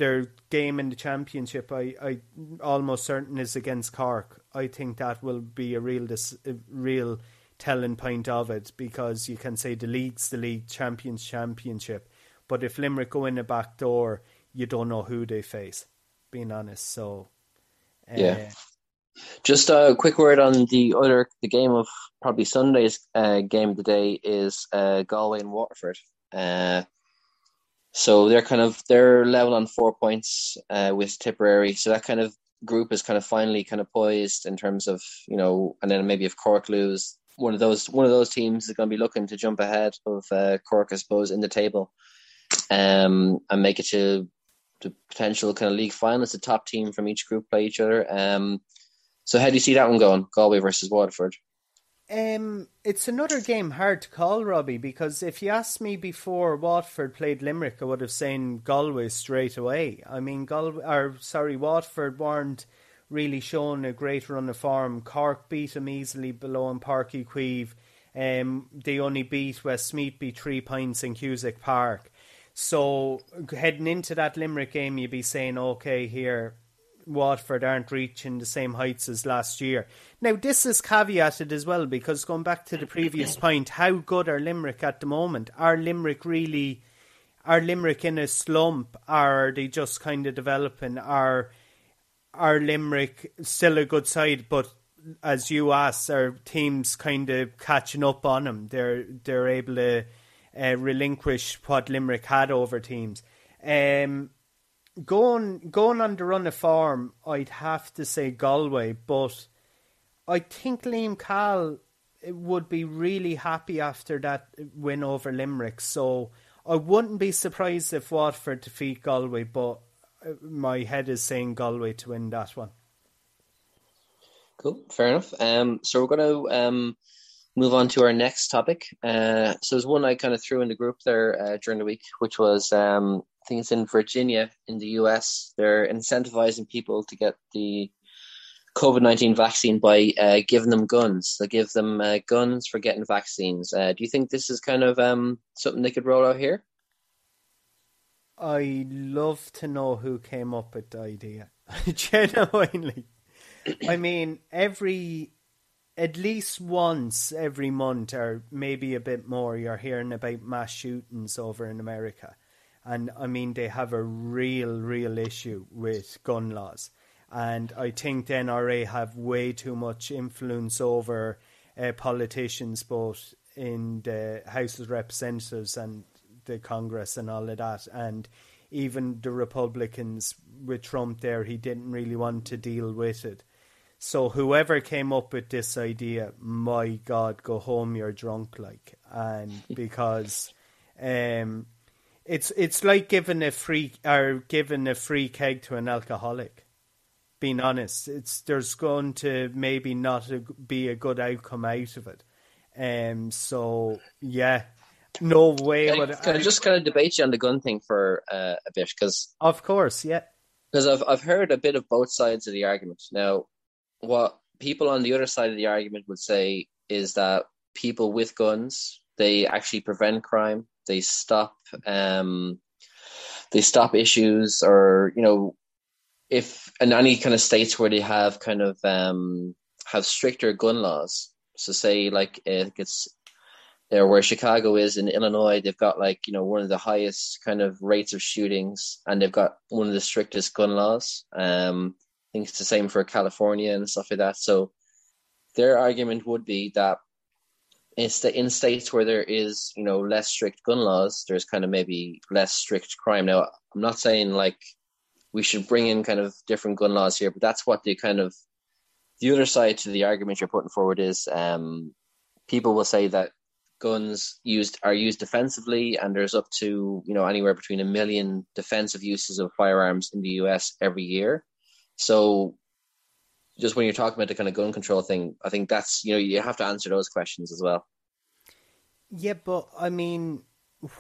their game in the championship, I, I almost certain is against Cork. I think that will be a real, a real telling point of it because you can say the league's the league, champions championship. But if Limerick go in the back door, you don't know who they face. Being honest, so uh, yeah. Just a quick word on the other the game of probably Sunday's uh, game of the day is uh, Galway and Waterford. So they're kind of they're level on four points uh, with Tipperary. So that kind of group is kind of finally kind of poised in terms of you know, and then maybe if Cork lose, one of those one of those teams is going to be looking to jump ahead of uh, Cork, I suppose, in the table, um, and make it to the potential kind of league final. It's a top team from each group play each other. Um, so how do you see that one going? Galway versus Waterford. Um, it's another game hard to call, Robbie, because if you asked me before Waterford played Limerick, I would have said Galway straight away. I mean, Galway, or sorry, Waterford weren't really showing a great run of form. Cork beat them easily below in Páirc Uí Chaoimh. Um, they only beat Westmeath by three points in Cusack Park. So heading into that Limerick game, you'd be saying, okay, here Waterford aren't reaching the same heights as last year. Now, this is caveated as well because going back to the previous <coughs> point, how good are Limerick at the moment? Are Limerick really, are Limerick in a slump? Are they just kind of developing? Are are Limerick still a good side, but as you asked, are teams kind of catching up on them? They're they're able to uh, relinquish what Limerick had over teams. Um, going going on the run of form, I'd have to say Galway, but I think Liam Cahill would be really happy after that win over Limerick. So I wouldn't be surprised if Waterford defeat Galway, but uh, my head is saying Galway to win that one. Cool, fair enough. Um, so we're going to um, move on to our next topic. Uh, so there's one I kind of threw in the group there uh, during the week, which was um, It's in Virginia in the US. They're incentivizing people to get the COVID 19 vaccine by uh, giving them guns. They give them uh, guns for getting vaccines. Uh, do you think this is kind of um, something they could roll out here? I love to know who came up with the idea. <laughs> Genuinely. I mean, every, at least once every month, or maybe a bit more, you're hearing about mass shootings over in America. And I mean, they have a real, real issue with gun laws. And I think the NRA have way too much influence over uh, politicians, both in the House of Representatives and the Congress and all of that. And even the Republicans with Trump there, he didn't really want to deal with it. So whoever came up with this idea, my God, go home, you're drunk, like, and <laughs> because um, it's it's like giving a free or giving a free keg to an alcoholic. Being honest, it's there's going to maybe not a, be a good outcome out of it. Um. So yeah, no way. Can, I, can I, I just kind of debate you on the gun thing for uh, a bit? Because of course, yeah. Because I've I've heard a bit of both sides of the argument. Now, what people on the other side of the argument would say is that people with guns they actually prevent crime they stop um, they stop issues or you know if in any kind of states where they have kind of um, have stricter gun laws so say like it gets there where Chicago is in Illinois, they've got like, you know, one of the highest kind of rates of shootings and they've got one of the strictest gun laws. Um, I think it's the same for California and stuff like that. So their argument would be that the in states where there is you know less strict gun laws there's kind of maybe less strict crime. Now i'm not saying like we should bring in kind of different gun laws here but that's what the kind of the other side to the argument you're putting forward is um, people will say that guns used are used defensively and there's up to you know anywhere between a million defensive uses of firearms in the US every year. So just when you're talking about the kind of gun control thing, I think that's you know you have to answer those questions as well. Yeah, but I mean,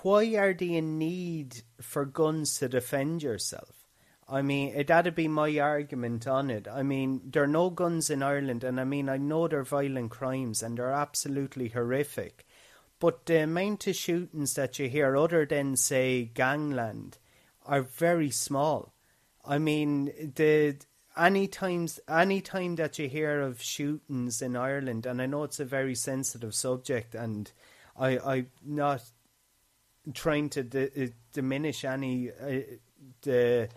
why are they in need for guns to defend yourself? I mean, that'd be my argument on it. I mean, there are no guns in Ireland, and I mean, I know they're violent crimes and they're absolutely horrific. But the amount of shootings that you hear, other than say gangland, are very small. I mean, the any times any time that you hear of shootings in Ireland, and I know it's a very sensitive subject, and I I'm not trying to d- uh, diminish any uh, the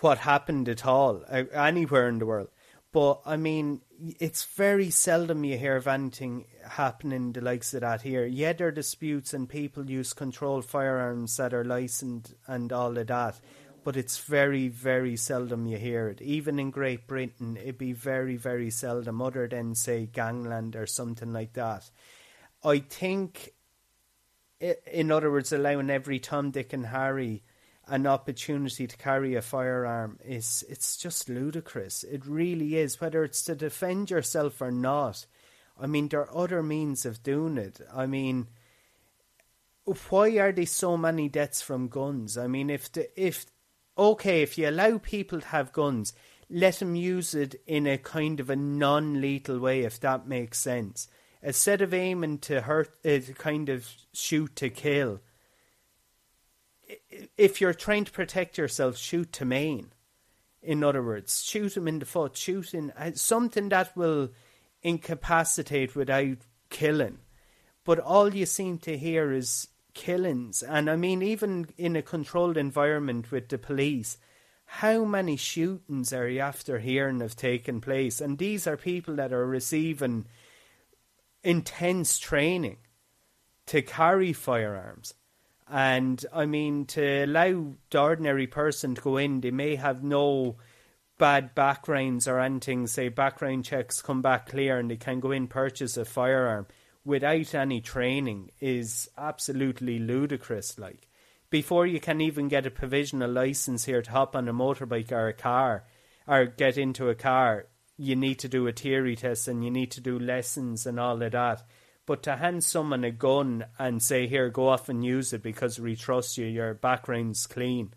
what happened at all uh, anywhere in the world. But I mean, it's very seldom you hear of anything happening the likes of that here. Yeah, there are disputes and people use controlled firearms that are licensed and all of that but it's very, very seldom you hear it. Even in Great Britain, it'd be very, very seldom, other than, say, gangland or something like that. I think, in other words, allowing every Tom, Dick, and Harry an opportunity to carry a firearm is it's just ludicrous. It really is, whether it's to defend yourself or not. I mean, there are other means of doing it. I mean, why are there so many deaths from guns? I mean, if the if okay, if you allow people to have guns, let them use it in a kind of a non-lethal way, if that makes sense. Instead of aiming to hurt, uh, kind of shoot to kill. If you're trying to protect yourself, shoot to maim. In other words, shoot him in the foot, shoot in uh, something that will incapacitate without killing. But all you seem to hear is killings. And I mean, even in a controlled environment with the police, how many shootings are you after hearing have taken place? And these are people that are receiving intense training to carry firearms. And I mean, to allow the ordinary person to go in, they may have no bad backgrounds or anything, say background checks come back clear and they can go in purchase a firearm without any training is absolutely ludicrous. Like, before you can even get a provisional license here to hop on a motorbike or a car or get into a car, you need to do a theory test and you need to do lessons and all of that. But to hand someone a gun and say, "Here, go off and use it because we trust you, your background's clean,"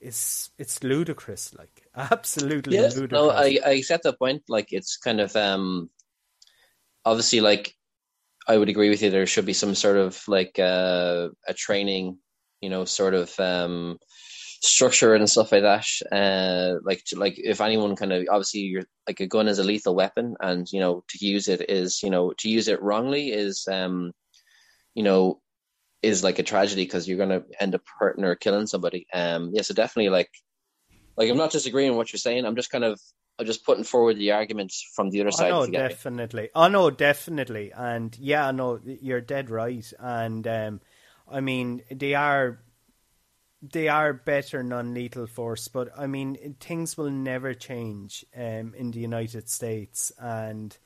is it's ludicrous. Like absolutely yes, ludicrous. No, I I accept that point. Like it's kind of um, obviously like I would agree with you. There should be some sort of like uh, a training, you know, sort of um, structure and stuff like that. Uh, like like if anyone kind of obviously you're like a gun is a lethal weapon, and you know to use it is you know to use it wrongly is um, you know is like a tragedy because you're going to end up hurting or killing somebody. Um, yeah, so definitely like like I'm not disagreeing with what you're saying. I'm just kind of I'm just putting forward the arguments from the other side. Oh, no, definitely. Oh, no, definitely. And yeah, no, you're dead right. And um, I mean, they are they are better non-lethal force, but I mean, things will never change um, in the United States, and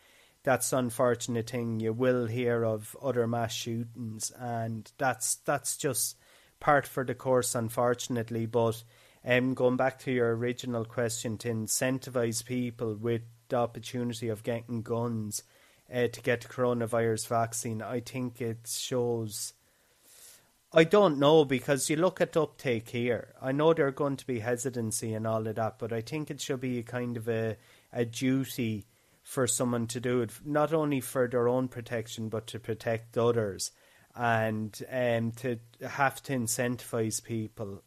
that's unfortunate thing. You will hear of other mass shootings, and that's that's just part for the course, unfortunately. But um, going back to your original question, to incentivize people with the opportunity of getting guns uh, to get the coronavirus vaccine, I think it shows. I don't know because you look at uptake here. I know there are going to be hesitancy and all of that, but I think it should be a kind of a, a duty for someone to do it, not only for their own protection, but to protect others and um, to have to incentivize people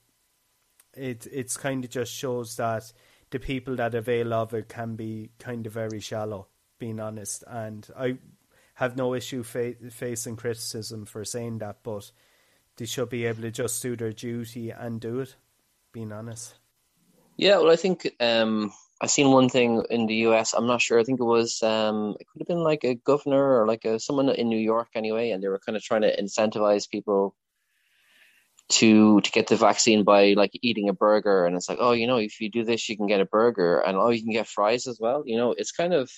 it it's kind of just shows that the people that avail of it can be kind of very shallow, being honest. And I have no issue fa- facing criticism for saying that, but they should be able to just do their duty and do it. Being honest. Yeah, well, I think um, I seen one thing in the US. I'm not sure. I think it was um, it could have been like a governor or like a someone in New York anyway, and they were kind of trying to incentivize people to to get the vaccine by like eating a burger. And it's like oh you know if you do this you can get a burger. And oh you can get fries as well. You know it's kind of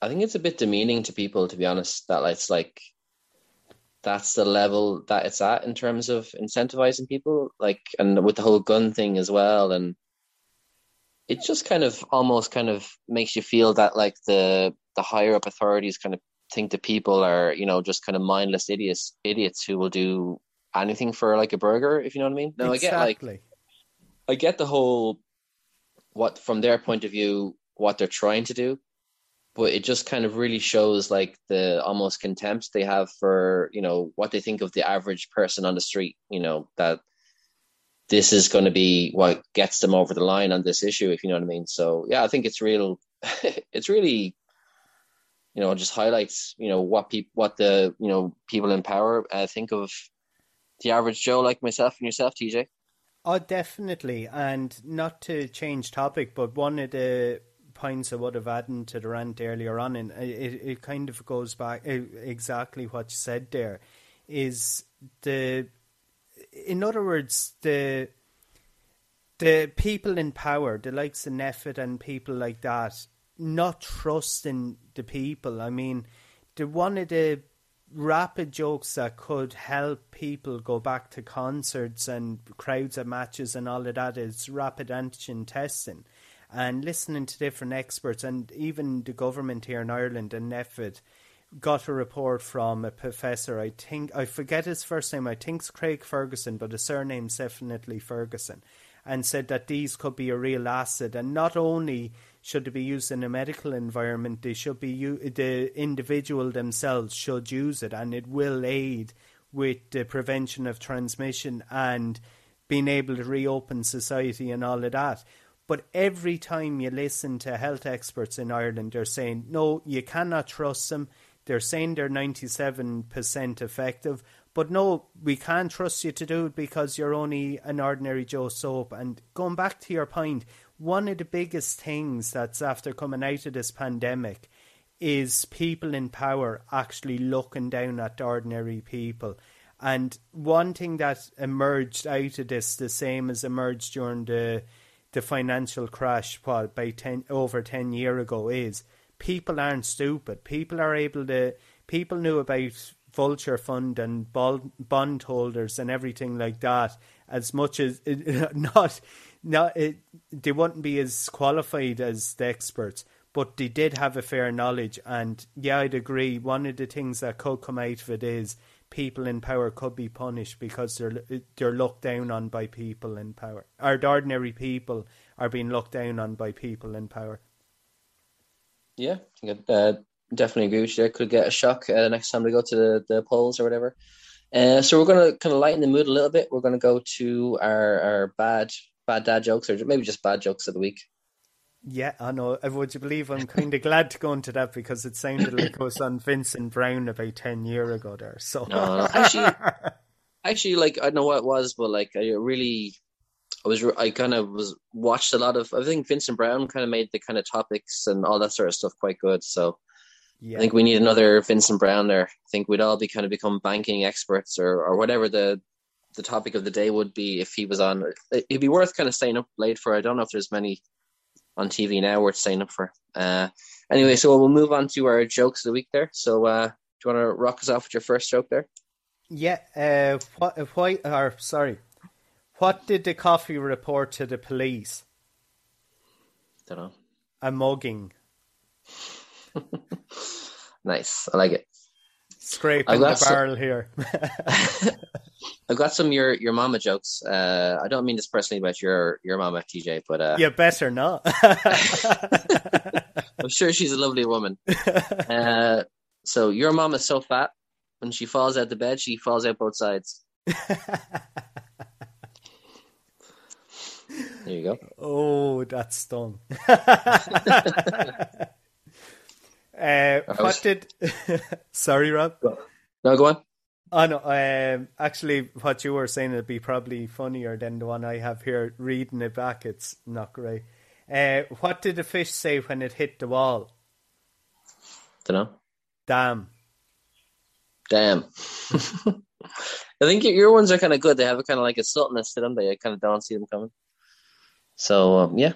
i think it's a bit demeaning to people to be honest that it's like that's the level that it's at in terms of incentivizing people like and with the whole gun thing as well. And it just kind of almost kind of makes you feel that like the the higher up authorities kind of think the people are you know just kind of mindless idiots idiots who will do anything for like a burger, if you know what I mean. No, exactly. I get like I get the whole what from their point of view what they're trying to do but it just kind of really shows like the almost contempt they have for you know what they think of the average person on the street you know that this is going to be what gets them over the line on this issue if you know what i mean so yeah i think it's real <laughs> it's really you know just highlights you know what people what the you know people in power uh, think of the average joe like myself and yourself tj Oh, definitely. And not to change topic, but one of the points I would have added to the rant earlier on, and it, it kind of goes back exactly what you said there, is the, in other words, the the people in power, the likes of NPHET and people like that, not trusting the people. I mean, the one of the rapid jokes that could help people go back to concerts and crowds at matches and all of that is rapid antigen testing and listening to different experts and even the government here in Ireland and NPHET got a report from a professor I think I forget his first name I think it's Craig Ferguson but his surname's definitely Ferguson and said that these could be a real asset and not only should be used in a medical environment, they should be the individual themselves should use it, and it will aid with the prevention of transmission and being able to reopen society and all of that. But every time you listen to health experts in Ireland, they're saying, no, you cannot trust them. They're saying they're 97% effective, but no, we can't trust you to do it because you're only an ordinary Joe soap. And going back to your point, one of the biggest things that's after coming out of this pandemic is people in power actually looking down at ordinary people. And one thing that emerged out of this, the same as emerged during the the financial crash, what by ten over ten year ago, is people aren't stupid. People are able to. People knew about vulture fund and bond holders and everything like that as much as <laughs> not not it, they wouldn't be as qualified as the experts, but they did have a fair knowledge. And yeah, I'd agree. One of the things that could come out of it is people in power could be punished because they're they're looked down on by people in power. Our ordinary people are being looked down on by people in power. Yeah, I think I uh, definitely agree with you. Could get a shock uh, next time we go to the, the polls or whatever. Uh, so we're going to kind of lighten the mood a little bit. We're going to go to our, our bad bad dad jokes or maybe just bad jokes of the week. Yeah, I know. Uh, would you believe I'm kind of glad to go into that because it sounded like it was on Vincent Browne about ten year ago there. So no, no. actually, <laughs> actually, like I know what it was, but like I really, I was I kind of was watched a lot of. I think Vincent Browne kind of made the kind of topics and all that sort of stuff quite good. So yeah. I think we need another Vincent Browne there. I think we'd all be kind of become banking experts or or whatever the the topic of the day would be if he was on. It'd be worth kind of staying up late for. I don't know if there's many on TV now worth staying up for. Uh, anyway, so we'll move on to our jokes of the week there. So, uh, do you want to rock us off with your first joke there? Yeah. Uh, what? Why? Or sorry, what did the coffee report to the police? Don't know. A mugging. <laughs> nice. I like it. Scraping the barrel some... here. <laughs> I've got some your your mama jokes. Uh, I don't mean this personally about your your mama, TJ, but uh, you better not. <laughs> I'm sure she's a lovely woman. <laughs> Uh, so your mom is so fat when she falls out the bed, she falls out both sides. There you go. Oh, that's stung. Uh, what did? <laughs> Sorry, Rob. No, go on. Oh no! Um, actually, what you were saying would be probably funnier than the one I have here. Reading it back, it's not great. Uh, what did the fish say when it hit the wall? Don't know. Damn. Damn. <laughs> I think your ones are kind of good. They have a kind of like a subtleness to them. They kind of don't see them coming. So um, yeah,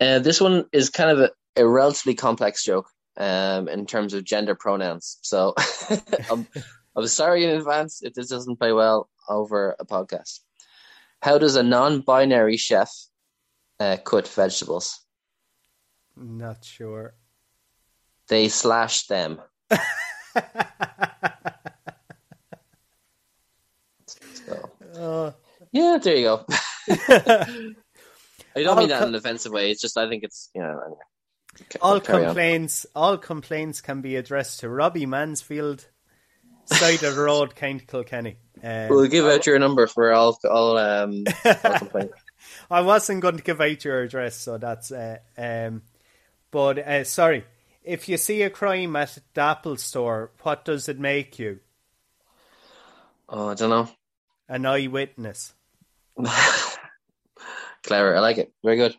uh, this one is kind of a, a relatively complex joke um, in terms of gender pronouns. So <laughs> um, I'm sorry in advance if this doesn't play well over a podcast. How does a non-binary chef uh, cut vegetables? Not sure. They slash them. <laughs> so, uh, yeah, there you go. <laughs> I don't mean that in an offensive way. It's just I think it's you know. Anyway. All complaints, on. all complaints can be addressed to Robbie Mansfield, side of the road, <laughs> County Kilkenny. Um, we'll give out your number for all all, um, all <laughs> complaints. I wasn't going to give out your address, so that's. Uh, um, but uh, sorry, if you see a crime at the Apple Store, what does it make you? Oh, I don't know. An eyewitness. <laughs> Clever. I like it. Very good.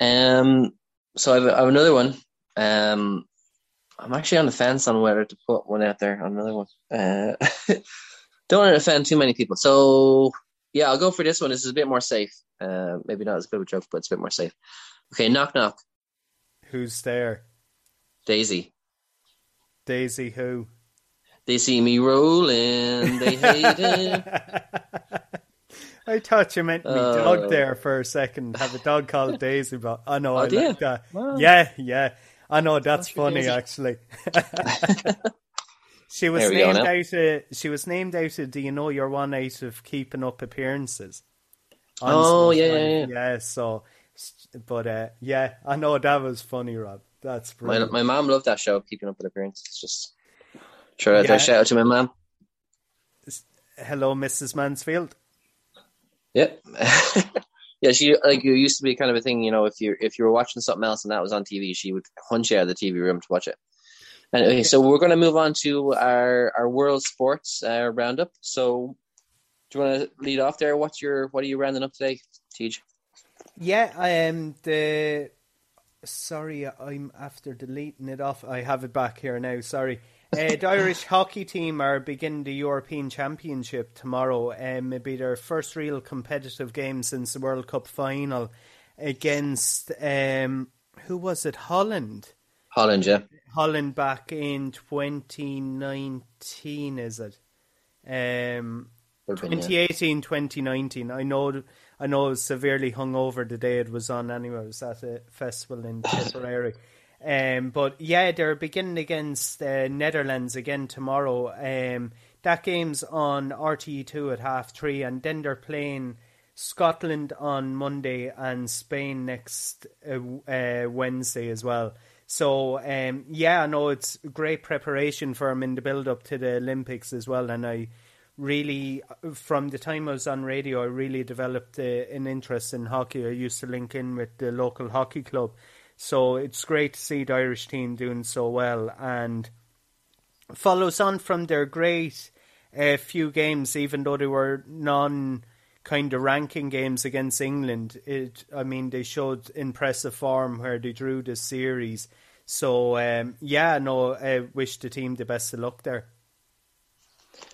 Um, so I have, I have another one. Um, I'm actually on the fence on whether to put one out there on another one. Uh, <laughs> don't want to offend too many people. So yeah, I'll go for this one. This is a bit more safe. Uh, maybe not as good of a joke, but it's a bit more safe. Okay, knock knock. Who's there? Daisy. Daisy who? They see me rolling. They hate it. <laughs> I thought you meant me uh, dog there for a second. Have a dog called <laughs> Daisy, but I know oh, I like that. Wow. Yeah, yeah. I know that's funny actually. <laughs> she was named out of she was named out of do you know you're one out of keeping up appearances? oh yeah, yeah, yeah, yeah. So but uh, yeah, I know that was funny, Rob. That's brilliant. My my mom loved that show, Keeping Up with Appearances. Just sure yeah. shout out to my mom. Hello, Mrs. Mansfield. Yeah. <laughs> yeah, she like it used to be kind of a thing, you know, if you if you were watching something else and that was on TV, she would hunt you out of the TV room to watch it. Anyway, so we're going to move on to our our world sports uh, roundup. So, do you want to lead off there? What's your what are you rounding up today, TJ? Yeah, I am the. Sorry, I'm after deleting it off. I have it back here now. Sorry. Uh, the Irish hockey team are beginning the European Championship tomorrow. Um, it'll be their first real competitive game since the World Cup final against um, who was it? Holland. Holland, yeah. Holland back in 2019, is it? Um, 2018, 2019. I know, I know, I was severely hungover the day it was on. Anyway, I was at a festival in <laughs> Tipperary. Um, but yeah, they're beginning against uh, Netherlands again tomorrow. Um, that game's on RTE2 at half three, and then they're playing Scotland on Monday and Spain next uh, uh, Wednesday as well. So um, yeah, I know it's great preparation for them in the build up to the Olympics as well, and I really, from the time I was on radio, I really developed uh, an interest in hockey. I used to link in with the local hockey club so it's great to see the Irish team doing so well and follows on from their great uh, few games, even though they were non kind of ranking games against England. It, I mean, they showed impressive form where they drew the series. So um, yeah, no, I wish the team the best of luck there.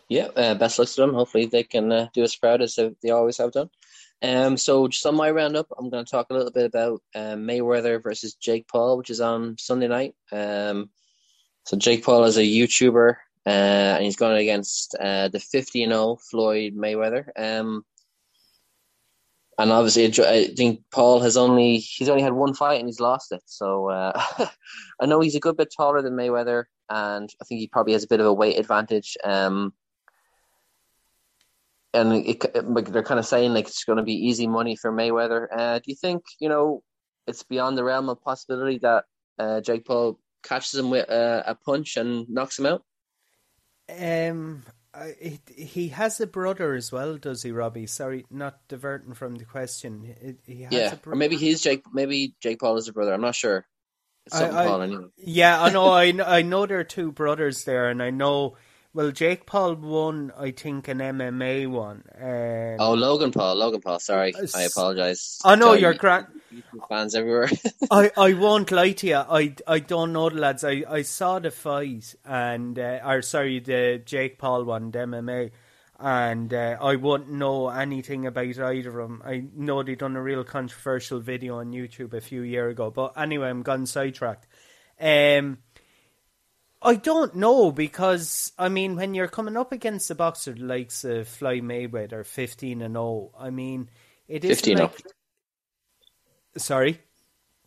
Yeah, uh, best luck to them. Hopefully, they can uh, do as proud as they always have done. Um, so just on my roundup, I'm going to talk a little bit about um, Mayweather versus Jake Paul, which is on Sunday night. Um, so Jake Paul is a YouTuber, uh, and he's going against uh, the 50 and 0 Floyd Mayweather. Um, and obviously, I think Paul has only he's only had one fight and he's lost it. So uh, <laughs> I know he's a good bit taller than Mayweather, and I think he probably has a bit of a weight advantage. Um, and it, like they're kind of saying like it's going to be easy money for Mayweather. Uh, do you think you know it's beyond the realm of possibility that uh, Jake Paul catches him with uh, a punch and knocks him out? Um, it, he has a brother as well, does he, Robbie? Sorry, not diverting from the question. He yeah, or maybe he's Jake. Maybe Jake Paul is a brother. I'm not sure. I, I, anyway. Yeah, I know. I I know there are two brothers there, and I know well, Jake Paul won, I think, an MMA one. Um, oh, Logan Paul, Logan Paul. Sorry, uh, I apologize. I know you're grand. Fans everywhere. <laughs> I, I won't lie to you. I, I don't know the lads. I, I saw the fight and uh, or sorry, the Jake Paul one, the MMA, and uh, I wouldn't know anything about either of them. I know they done a real controversial video on YouTube a few years ago, but anyway, I'm gone sidetracked. Um, I don't know because I mean when you're coming up against a boxer like uh, Floyd Mayweather, fifteen and zero. Oh, I mean it is 15 like... Sorry.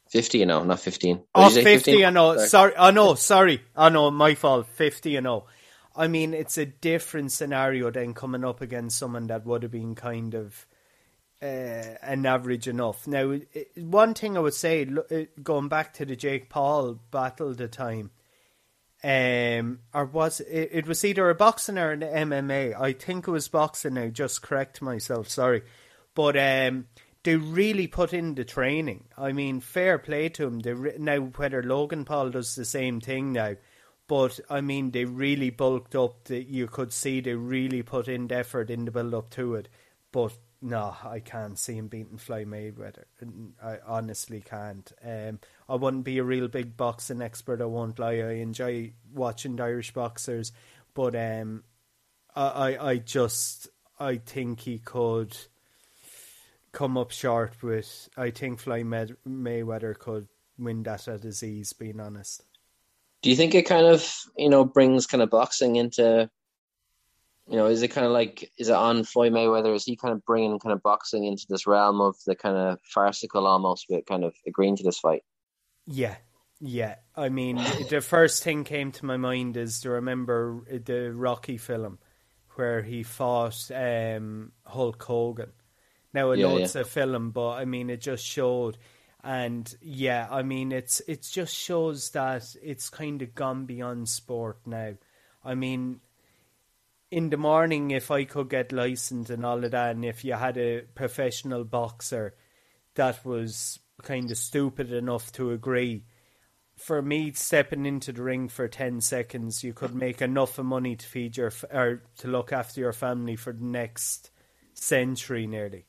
50 and 0, not 15. oh, 50 15? and 0. Sorry. sorry. Oh, no, sorry. Oh, no, my fault. 50 and 0. I mean, it's a different scenario than coming up against someone that would have been kind of uh, an average enough. Now, one thing I would say, uh, going back to the Jake Paul battle the time, um, or was it, it was either a boxing or an MMA. I think it was boxing. Now, just correct myself. Sorry, but um, they really put in the training. I mean, fair play to them. They re- now whether Logan Paul does the same thing now, but I mean, they really bulked up. That you could see they really put in the effort in the build up to it. But no, I can't see him beating Floyd Mayweather. I honestly can't. Um, I wouldn't be a real big boxing expert. I won't lie. I enjoy watching Irish boxers, but um, I, I, I just I think he could come up short with. I think Floyd Mayweather could win that at his ease. Being honest. Do you think it kind of you know brings kind of boxing into you know, is it kind of like is it on Floyd Mayweather? Is he kind of bringing kind of boxing into this realm of the kind of farcical almost but kind of agreeing to this fight? Yeah, yeah. I mean, <sighs> the first thing came to my mind is to remember the Rocky film where he fought um, Hulk Hogan. Now I know yeah, it's a film, but I mean, it just showed, and yeah, I mean, it's it just shows that it's kind of gone beyond sport now. I mean, in the morning if I could get licensed and all of that, and if you had a professional boxer that was kind of stupid enough to agree, for me stepping into the ring for 10 seconds, you could make enough of money to feed your, or to look after your family for the next century nearly.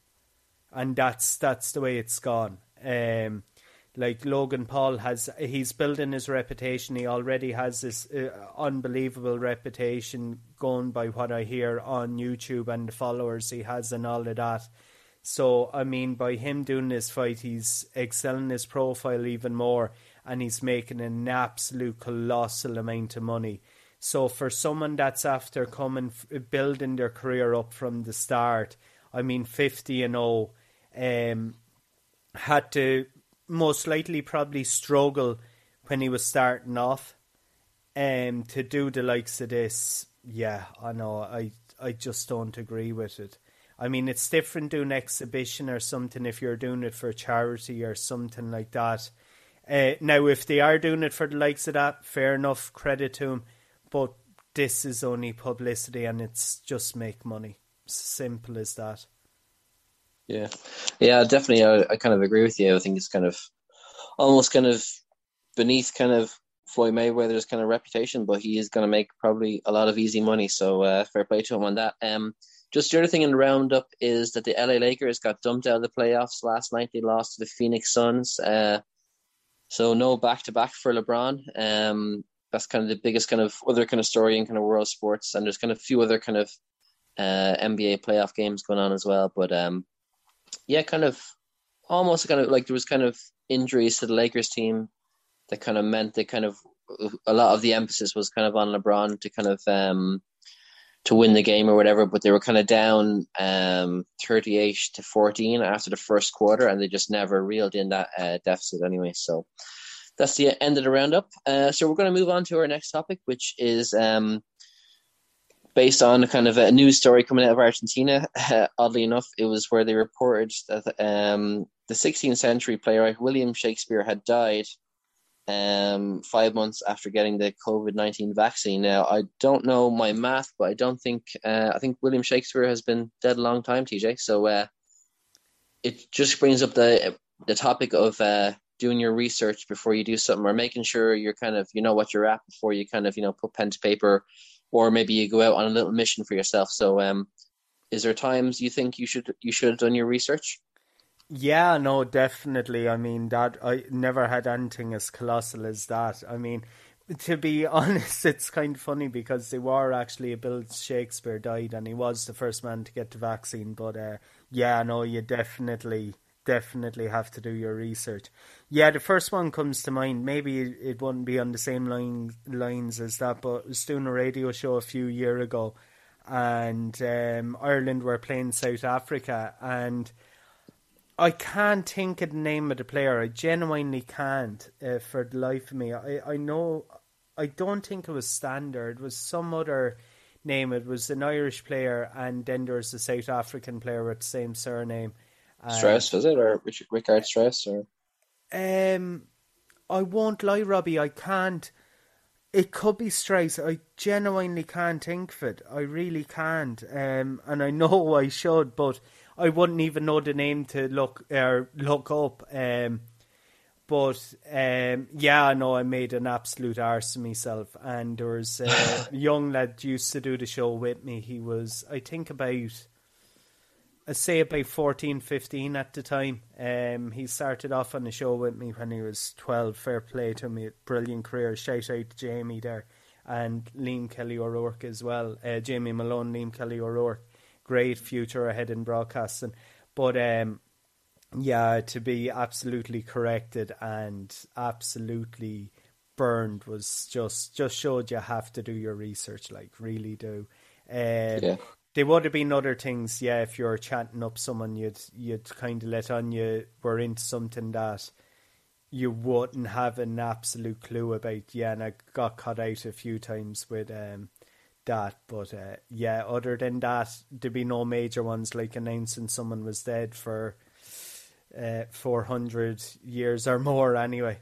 And that's, that's the way it's gone. Um, like Logan Paul has he's building his reputation. He already has this uh, unbelievable reputation going by what I hear on YouTube and the followers he has and all of that. So I mean, by him doing this fight, he's excelling his profile even more, and he's making an absolute colossal amount of money. So for someone that's after coming building their career up from the start, I mean, fifty and all, oh, um, had to most likely probably struggle when he was starting off. Um, to do the likes of this, yeah, I know. I I just don't agree with it. I mean, it's different doing exhibition or something if you're doing it for charity or something like that. Uh, now, if they are doing it for the likes of that, fair enough, credit to them. But this is only publicity and it's just make money. Simple as that. Yeah, yeah, definitely. I, I kind of agree with you. I think it's kind of almost kind of beneath kind of Floyd Mayweather's kind of reputation, but he is going to make probably a lot of easy money. So uh, fair play to him on that. Um, just the other thing in the roundup is that the LA Lakers got dumped out of the playoffs last night. They lost to the Phoenix Suns. Uh, so no back to back for LeBron. Um, that's kind of the biggest kind of other kind of story in kind of world sports. And there's kind of a few other kind of uh, NBA playoff games going on as well. But um, yeah, kind of almost kind of like there was kind of injuries to the Lakers team that kind of meant that kind of a lot of the emphasis was kind of on LeBron to kind of um to win the game or whatever, but they were kind of down um 38 to 14 after the first quarter and they just never reeled in that uh, deficit anyway. So that's the end of the roundup. Uh, so we're going to move on to our next topic, which is um, based on kind of a news story coming out of Argentina. Uh, <laughs> oddly enough, it was where they reported that um, the 16th century playwright William Shakespeare had died um, five months after getting the COVID 19 vaccine. Now, I don't know my math, but I don't think, uh, I think William Shakespeare has been dead a long time, TJ. So uh, it just brings up the, the topic of uh, doing your research before you do something or making sure you're kind of, you know, what you're at before you kind of, you know, put pen to paper or maybe you go out on a little mission for yourself. So, um, is there times you think you should you should have done your research? Yeah, no, definitely. I mean, that I never had anything as colossal as that. I mean, to be <laughs> honest, it's kind of funny because they were actually a Bill Shakespeare died, and he was the first man to get the vaccine. But uh, yeah, no, you definitely definitely have to do your research. Yeah, the first one comes to mind. Maybe it wouldn't be on the same line, lines as that, but I was doing a radio show a few years ago, and um, Ireland were playing South Africa, and I can't think of the name of the player. I genuinely can't uh, for the life of me. I, I know, I don't think it was Stander. It was some other name. It was an Irish player, and then there was a South African player with the same surname Stress was it or Richardt Richardt Strauss or? Um, I won't lie, Robbie. I can't. It could be Stress. I genuinely can't think of it. I really can't. Um, and I know <laughs> I should, but I wouldn't even know the name to look or look up. Um, but um, yeah, I know I made an absolute arse of myself. And there was a <laughs> young lad used to do the show with me. He was, I think, about I say about 14, 15 at the time. Um, he started off on the show with me when he was 12. Fair play to me. Brilliant career. Shout out to Jamie there. And Liam Kelly O'Rourke as well. Uh, Jamie Malone, Liam Kelly O'Rourke. Great future ahead in broadcasting. But um, yeah, to be absolutely corrected and absolutely burned was just just showed you have to do your research. Like really do. Um, yeah there would have been other things, yeah. If you're chatting up someone, you'd you'd kind of let on you were into something that you wouldn't have an absolute clue about. Yeah, and I got caught out a few times with um, that, but uh, yeah. Other than that, there'd be no major ones like announcing someone was dead for uh, four hundred years or more. Anyway.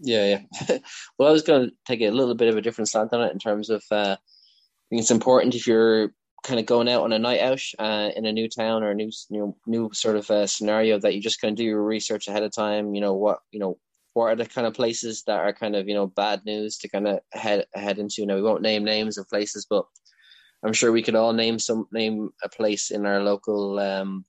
Yeah, yeah. <laughs> well, I was going to take a little bit of a different slant on it in terms of. Uh, I think it's important if you're kind of going out on a night out uh, in a new town or a new new new sort of uh, scenario that you just kind of do your research ahead of time. You know what you know what are the kind of places that are kind of you know bad news to kind of head head into. Now we won't name names of places, but I'm sure we could all name some name a place in our local um,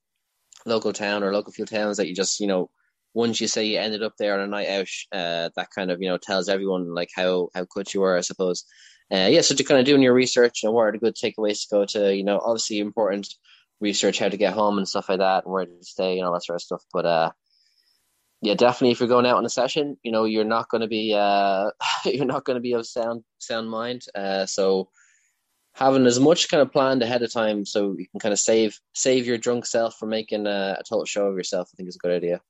local town or local few towns that you just you know once you say you ended up there on a night out, uh, that kind of you know tells everyone like how how good you were, I suppose uh, yeah, so to kind of doing your research, you know, what are the good takeaways to go to, you know, obviously important research how to get home and stuff like that and where to stay and all that sort of stuff. But uh, yeah, definitely if you're going out on a session, you know, you're not going to be uh, <laughs> you're not going to be of sound sound mind. Uh, so having as much kind of planned ahead of time so you can kind of save save your drunk self from making a, a total show of yourself, I think is a good idea.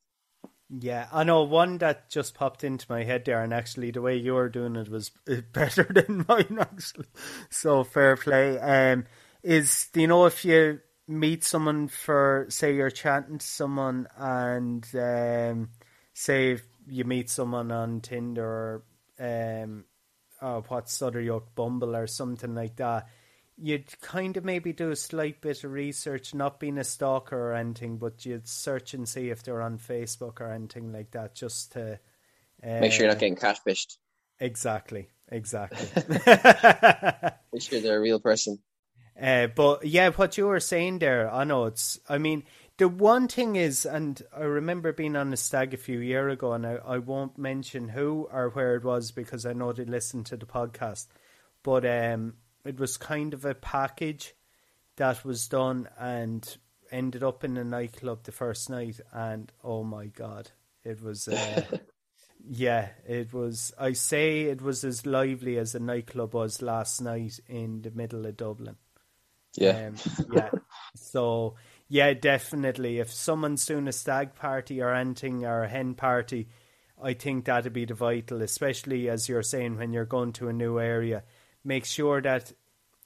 Yeah, I know one that just popped into my head there, and actually the way you were doing it was <laughs> better than <laughs> mine. Actually, so fair play. Um, is you know if you meet someone for say you're chatting to someone and um, say you meet someone on Tinder or um, oh, what's other yoke Bumble or something like that, you'd kind of maybe do a slight bit of research, not being a stalker or anything, but you'd search and see if they're on Facebook or anything like that, just to uh, make sure you're not getting catfished. Exactly, exactly. <laughs> make sure they're a real person. Uh, but yeah, what you were saying there, I know it's. I mean, the one thing is, and I remember being on a stag a few years ago, and I, I won't mention who or where it was because I know they listen to the podcast. But um, it was kind of a package that was done and ended up in a nightclub the first night and oh my god it was uh, <laughs> yeah it was i say it was as lively as a nightclub was last night in the middle of dublin yeah um, yeah so yeah definitely if someone's doing a stag party or anything or a hen party i think that'd be the vital especially as you're saying when you're going to a new area make sure that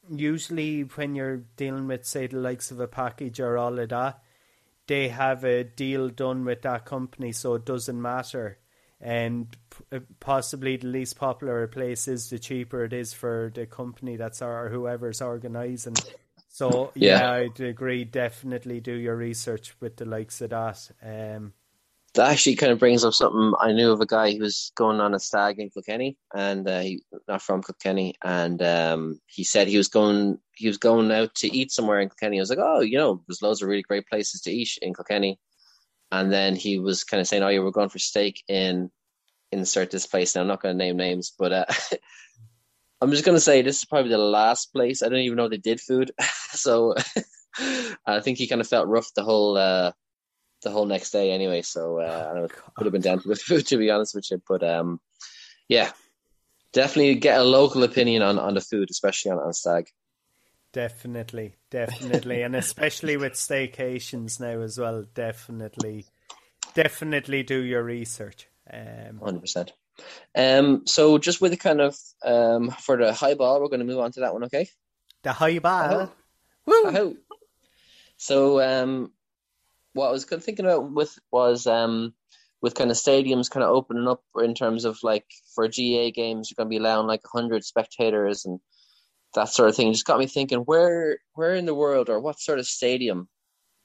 usually when you're dealing with say the likes of a package or all of that, they have a deal done with that company, so it doesn't matter. And uh, possibly the least popular place is the cheaper it is for the company that's or whoever's organising. So yeah. yeah, I'd agree. Definitely do your research with the likes of that. Um, that actually kind of brings up something I knew of a guy who was going on a stag in Kilkenny, and uh, he not from Kilkenny, and um, he said he was going he was going out to eat somewhere in Kilkenny. I was like, oh, you know, there's loads of really great places to eat in Kilkenny, and then he was kind of saying, oh, yeah, we're going for steak in insert this place. Now I'm not going to name names, but uh, <laughs> I'm just going to say this is probably the last place. I don't even know they did food, <laughs> so <laughs> I think he kind of felt rough the whole. Uh, the whole next day anyway. So uh, I don't know, it could have been down to the <laughs> food to be honest with you. But um, yeah, definitely get a local opinion on, on the food, especially on, on stag. Definitely, definitely, and especially with staycations now as well. Definitely, definitely do your research. Um, Hundred um, percent. Um, so just with the kind of um for the high ball, we're going to move on to that one, okay? The high ball. Woo! So um, what I was kind of thinking about with was um with kind of stadiums kind of opening up in terms of like for GAA games, you're going to be allowing like 100 spectators and that sort of thing. It just got me thinking, where where in the world or what sort of stadium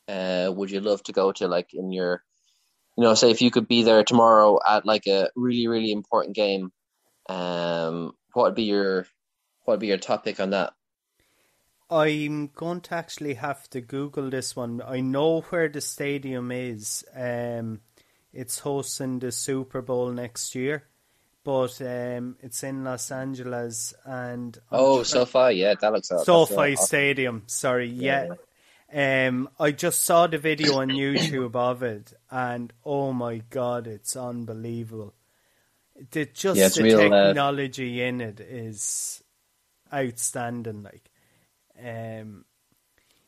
uh, would you love to go to? Like in your, you know, say if you could be there tomorrow at like a really really important game, um, what would be your what would be your topic on that? I'm going to actually have to Google this one. I know where the stadium is. Um, it's hosting the Super Bowl next year, but um, it's in Los Angeles and oh, SoFi, yeah, that looks SoFi. Stadium. Sorry, yeah. yeah. Um, I just saw the video on YouTube of it, and oh my god, it's unbelievable. The just yeah, the real, uh, technology uh... in it is outstanding. Like, um,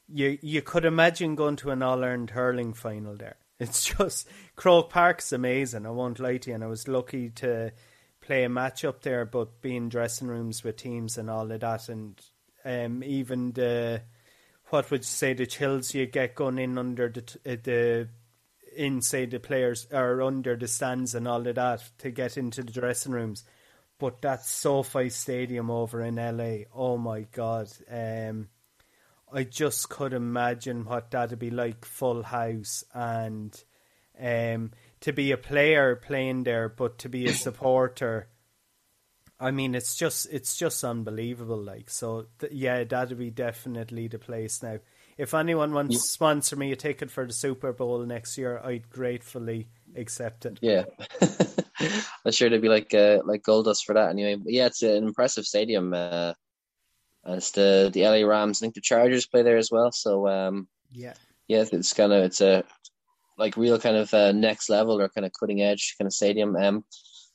you you could imagine going to an All Ireland hurling final there. <laughs> It's just Croke Park's amazing. I won't lie to you, and I was lucky to play a match up there, but being dressing rooms with teams and all of that, and um, even the what would you say the chills you get going in under the uh, the inside the players or under the stands and all of that to get into the dressing rooms. But that SoFi Stadium over in LA, oh my god! Um, I just could imagine what that'd be like, full house, and um, to be a player playing there, but to be a <coughs> supporter. I mean, it's just it's just unbelievable. Like, so th- yeah, that'd be definitely the place now. If anyone wants to sponsor me a ticket for the Super Bowl next year, I'd gratefully accept it. Yeah, <laughs> I'm sure there'd be like uh, like gold dust for that anyway. But yeah, it's an impressive stadium. Uh, as the the LA Rams. I think the Chargers play there as well. So um, yeah, yeah, it's kind of it's a like real kind of uh, next level or kind of cutting edge kind of stadium. Um,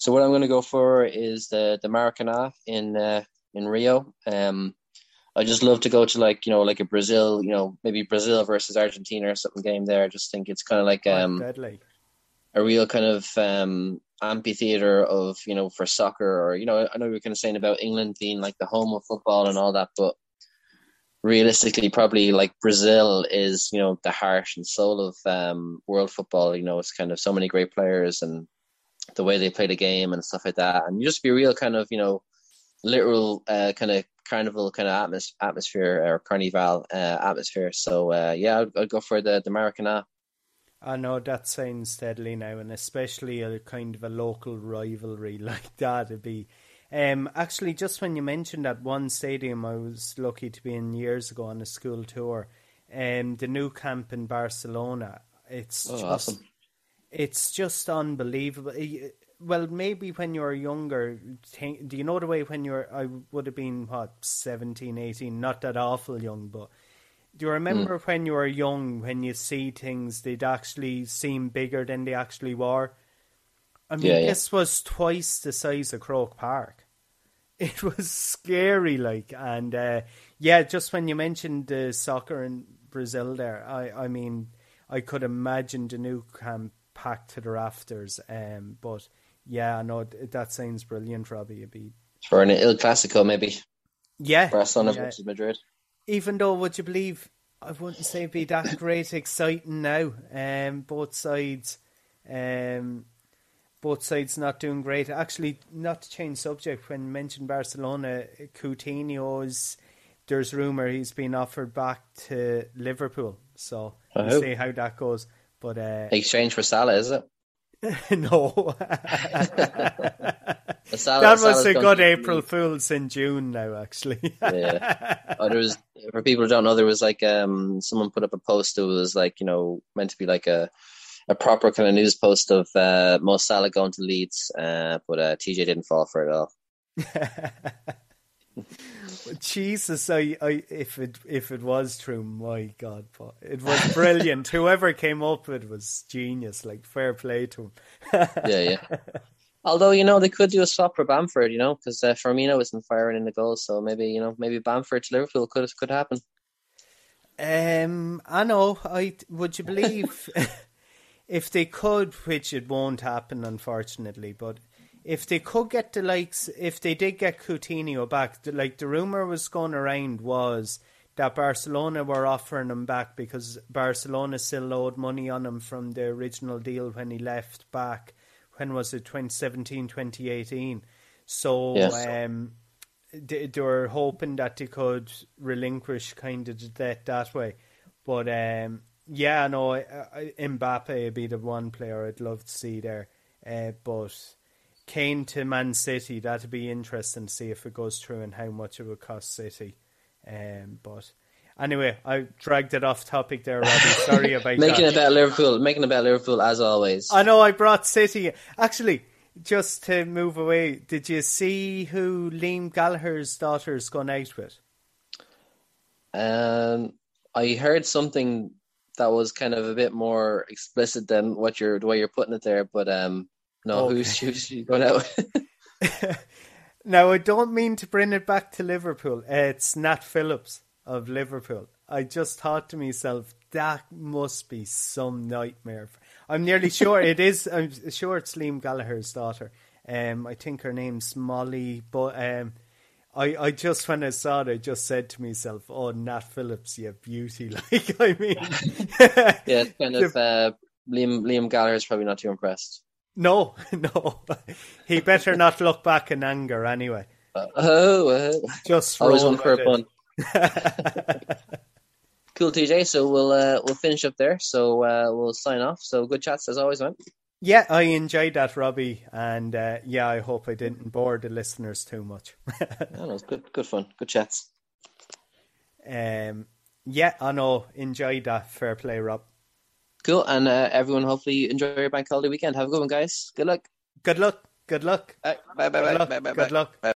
so what I'm going to go for is the the Maracanã in uh, in Rio. Um, I just love to go to like you know like a Brazil, you know maybe Brazil versus Argentina or something game there. I just think it's kind of like um, deadly. a real kind of um, amphitheater of you know for soccer or you know I know we are kind of saying about England being like the home of football and all that, but realistically, probably like Brazil is you know the heart and soul of um, world football. You know, it's kind of so many great players and the way they play the game and stuff like that, and you just be real kind of you know literal uh, kind of carnival kind of atmos- atmosphere or carnival uh, atmosphere. So uh, yeah, I'd, I'd, go for the the Maracanã. I know that sounds deadly now, and especially a kind of a local rivalry <laughs> like that would be. Um, actually, just when you mentioned that one stadium, I was lucky to be in years ago on a school tour. Um, the Nou Camp in Barcelona. It's oh, just, awesome. It's just unbelievable. Well, maybe when you were younger, do you know the way when you're, I would have been what 17, 18, not that awful young, but do you remember mm. when you were young, when you see things, they'd actually seem bigger than they actually were? I mean, yeah, yeah. this was twice the size of Croke Park. <laughs> It was scary, like, and uh, yeah, just when you mentioned the soccer in Brazil, there, I, I mean, I could imagine the Nou Camp packed to the rafters. Um, but yeah, no, that sounds brilliant, Robbie. It'd be for an El Clasico, maybe. Yeah, Barcelona yeah. versus Madrid even though would you believe I wouldn't say be that great exciting now. Um, both sides, um, both sides not doing great. Actually, not to change subject. When mentioned Barcelona, Coutinho's there's rumor he's been offered back to Liverpool. So we'll see how that goes. But uh, exchange for Salah, is it? <laughs> no. <laughs> that was a good April Fool's in June now, actually. yeah. <laughs> Oh, there was, for people who don't know, there was like um someone put up a post that was like, you know, meant to be like a a proper kind of news post of uh, Mo Salah going to Leeds, uh, but uh, TJ didn't fall for it all. Jesus, I, I, if it if it was true, my God, it was brilliant. <laughs> Whoever came up with it was genius. Like fair play to him. yeah, yeah. <laughs> Although you know they could do a swap for Bamford, you know, because uh, Firmino isn't firing in the goals, so maybe you know maybe Bamford to Liverpool could could happen. Um, I know. I would you believe <laughs> if they could, which it won't happen, unfortunately, but if they could get the likes, if they did get Coutinho back, the, like the rumor was going around was that Barcelona were offering him back because Barcelona still owed money on him from the original deal when he left back. When was it? 2017, 2018. So yes. um, they, they, were hoping that they could relinquish kind of the debt that way. But um, yeah, no, Mbappe would be the one player I'd love to see there. Uh, but Kane to Man City, that'd be interesting to see if it goes through and how much it would cost City. Um, but anyway, I dragged it off topic there, Robbie. <laughs> Sorry about making that. about Liverpool, making about Liverpool as always. I know I brought City. Actually, just to move away, did you see who Liam Gallagher's daughter's gone out with? Um, I heard something that was kind of a bit more explicit than what you're the way you're putting it there, but um, no, okay. who's who's she going out? now I don't mean to bring it back to Liverpool. It's Nat Phillips of Liverpool. I just thought to myself that must be some nightmare. I'm nearly sure it is. <laughs> I'm sure it's Liam Gallagher's daughter. Um, I think her name's Molly, but um, I, I just when I saw it, I just said to myself, "Oh, Nat Phillips, you beauty!" <laughs> Like I mean, <laughs> yeah, it's kind of uh, Liam Liam Gallagher's probably not too impressed. No, <laughs> no, he better not look back in anger anyway. Uh, oh, uh, just always one for a pun. <laughs> cool, TJ. So we'll uh, we'll finish up there. So uh, we'll sign off. So good chats as always, man. Yeah, I enjoyed that, Robbie, and uh, yeah, I hope I didn't bore the listeners too much. <laughs> no, no, it's good, good fun, good chats. Um, yeah, I know, enjoyed that. Fair play, Rob. Cool, and uh, everyone, hopefully, enjoy your bank holiday weekend. Have a good one, guys. Good luck. Good luck. Good luck. Bye, bye, bye, bye, bye, bye, Good luck. Bye.